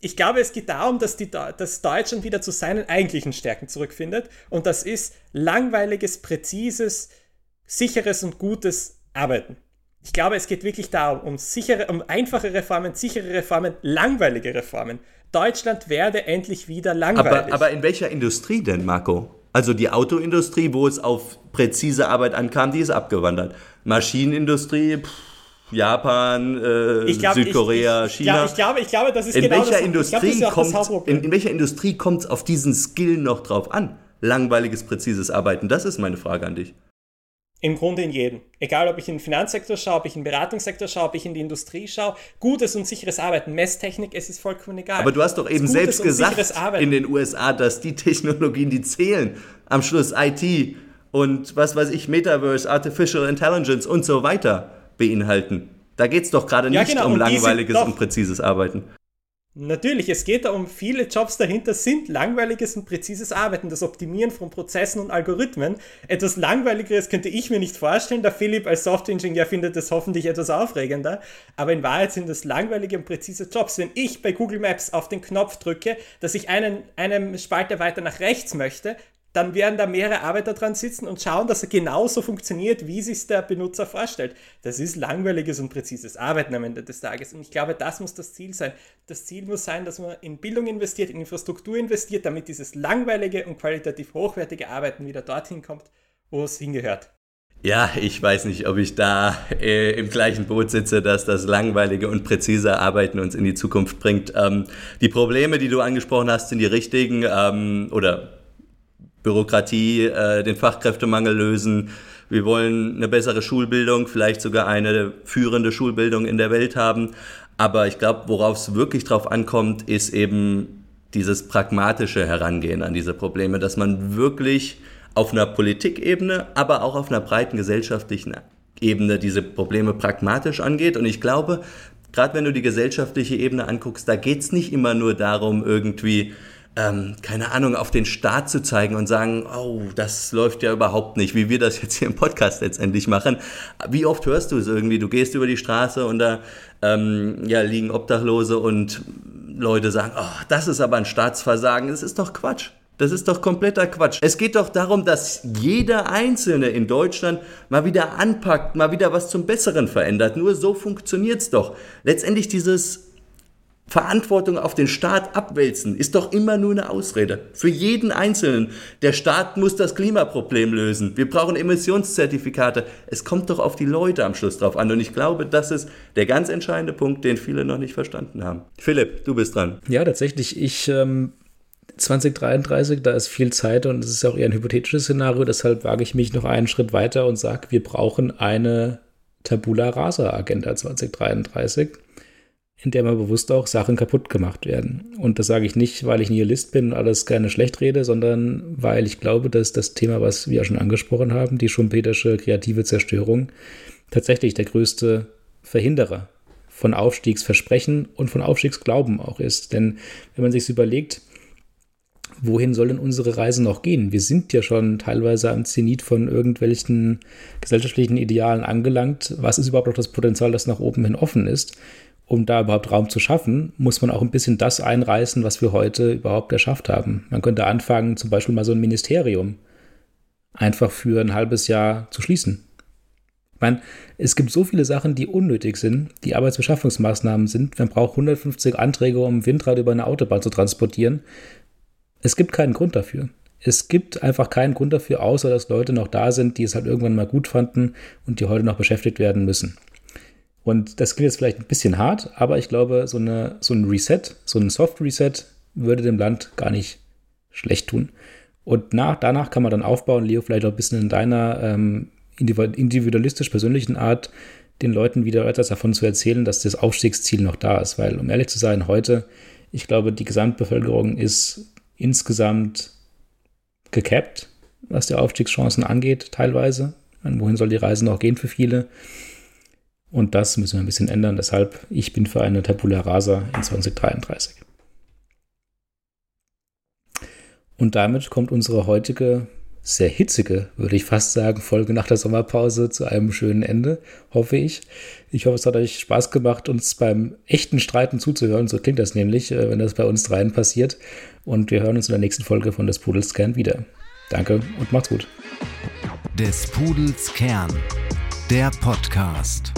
ich glaube, es geht darum, dass, die, dass Deutschland wieder zu seinen eigentlichen Stärken zurückfindet. Und das ist langweiliges, präzises, sicheres und gutes Arbeiten. Ich glaube, es geht wirklich darum, um, sichere, um einfache Reformen, sichere Reformen, langweilige Reformen. Deutschland werde endlich wieder langweilig. Aber, aber in welcher Industrie denn, Marco? Also die Autoindustrie, wo es auf präzise Arbeit ankam, die ist abgewandert. Maschinenindustrie, pff, Japan, äh, glaub, Südkorea, ich, ich, China. Ich glaube, ich glaube, das ist in genau welcher das, Industrie glaub, das kommt, in, in, welcher Industrie kommt es auf diesen Skill noch drauf an? langweiliges, präzises Arbeiten? Das ist meine Frage an dich. Im Grunde in jedem. Egal, ob ich in den Finanzsektor schaue, ob ich in den Beratungssektor schaue, ob ich in die Industrie schaue. Gutes und sicheres Arbeiten, Messtechnik, es ist vollkommen egal. Aber du hast doch eben selbst gesagt in den USA, dass die Technologien, die zählen, am Schluss IT und was weiß ich, Metaverse, Artificial Intelligence und so weiter beinhalten. Da geht es doch gerade ja, nicht genau. um langweiliges und präzises Arbeiten. Natürlich, es geht da um viele Jobs dahinter, sind langweiliges und präzises Arbeiten, das Optimieren von Prozessen und Algorithmen. Etwas Langweiligeres könnte ich mir nicht vorstellen. Der Philipp als Softwareingenieur findet das hoffentlich etwas aufregender. Aber in Wahrheit sind das langweilige und präzise Jobs. Wenn ich bei Google Maps auf den Knopf drücke, dass ich einen, einen Spalter weiter nach rechts möchte, dann werden da mehrere Arbeiter dran sitzen und schauen, dass er genauso funktioniert, wie sich der Benutzer vorstellt. Das ist langweiliges und präzises Arbeiten am Ende des Tages. Und ich glaube, das muss das Ziel sein. Das Ziel muss sein, dass man in Bildung investiert, in Infrastruktur investiert, damit dieses langweilige und qualitativ hochwertige Arbeiten wieder dorthin kommt, wo es hingehört. Ja, ich weiß nicht, ob ich da äh, im gleichen Boot sitze, dass das langweilige und präzise Arbeiten uns in die Zukunft bringt. Ähm, die Probleme, die du angesprochen hast, sind die richtigen ähm, oder Bürokratie, äh, den Fachkräftemangel lösen. Wir wollen eine bessere Schulbildung, vielleicht sogar eine führende Schulbildung in der Welt haben. Aber ich glaube, worauf es wirklich drauf ankommt, ist eben dieses pragmatische Herangehen an diese Probleme, dass man wirklich auf einer Politikebene, aber auch auf einer breiten gesellschaftlichen Ebene diese Probleme pragmatisch angeht. Und ich glaube, gerade wenn du die gesellschaftliche Ebene anguckst, da geht es nicht immer nur darum, irgendwie ähm, keine Ahnung, auf den Staat zu zeigen und sagen, oh, das läuft ja überhaupt nicht, wie wir das jetzt hier im Podcast letztendlich machen. Wie oft hörst du es irgendwie? Du gehst über die Straße und da ähm, ja, liegen Obdachlose und Leute sagen, oh, das ist aber ein Staatsversagen. Das ist doch Quatsch. Das ist doch kompletter Quatsch. Es geht doch darum, dass jeder Einzelne in Deutschland mal wieder anpackt, mal wieder was zum Besseren verändert. Nur so funktioniert's doch. Letztendlich dieses Verantwortung auf den Staat abwälzen, ist doch immer nur eine Ausrede. Für jeden Einzelnen. Der Staat muss das Klimaproblem lösen. Wir brauchen Emissionszertifikate. Es kommt doch auf die Leute am Schluss drauf an. Und ich glaube, das ist der ganz entscheidende Punkt, den viele noch nicht verstanden haben. Philipp, du bist dran. Ja, tatsächlich. Ich. Ähm 2033, da ist viel Zeit und es ist auch eher ein hypothetisches Szenario, deshalb wage ich mich noch einen Schritt weiter und sage, wir brauchen eine Tabula Rasa Agenda 2033 in der mal bewusst auch Sachen kaputt gemacht werden. Und das sage ich nicht, weil ich Nihilist bin und alles gerne schlecht rede, sondern weil ich glaube, dass das Thema, was wir ja schon angesprochen haben, die schumpetersche kreative Zerstörung, tatsächlich der größte Verhinderer von Aufstiegsversprechen und von Aufstiegsglauben auch ist. Denn wenn man sich überlegt, wohin soll denn unsere Reise noch gehen? Wir sind ja schon teilweise am Zenit von irgendwelchen gesellschaftlichen Idealen angelangt. Was ist überhaupt noch das Potenzial, das nach oben hin offen ist? Um da überhaupt Raum zu schaffen, muss man auch ein bisschen das einreißen, was wir heute überhaupt erschafft haben. Man könnte anfangen, zum Beispiel mal so ein Ministerium einfach für ein halbes Jahr zu schließen. Ich meine, es gibt so viele Sachen, die unnötig sind, die Arbeitsbeschaffungsmaßnahmen sind. Man braucht 150 Anträge, um ein Windrad über eine Autobahn zu transportieren. Es gibt keinen Grund dafür. Es gibt einfach keinen Grund dafür, außer dass Leute noch da sind, die es halt irgendwann mal gut fanden und die heute noch beschäftigt werden müssen. Und das klingt jetzt vielleicht ein bisschen hart, aber ich glaube, so, eine, so ein Reset, so ein Soft Reset würde dem Land gar nicht schlecht tun. Und nach, danach kann man dann aufbauen, Leo, vielleicht auch ein bisschen in deiner ähm, individualistisch-persönlichen Art, den Leuten wieder etwas davon zu erzählen, dass das Aufstiegsziel noch da ist. Weil, um ehrlich zu sein, heute, ich glaube, die Gesamtbevölkerung ist insgesamt gecapped, was die Aufstiegschancen angeht, teilweise. Meine, wohin soll die Reise noch gehen für viele? Und das müssen wir ein bisschen ändern. Deshalb, ich bin für eine Tabula Rasa in 2033. Und damit kommt unsere heutige, sehr hitzige, würde ich fast sagen, Folge nach der Sommerpause zu einem schönen Ende, hoffe ich. Ich hoffe, es hat euch Spaß gemacht, uns beim echten Streiten zuzuhören. So klingt das nämlich, äh, wenn das bei uns dreien passiert. Und wir hören uns in der nächsten Folge von des Pudels Kern wieder. Danke und macht's gut. Des Pudels Kern, der Podcast.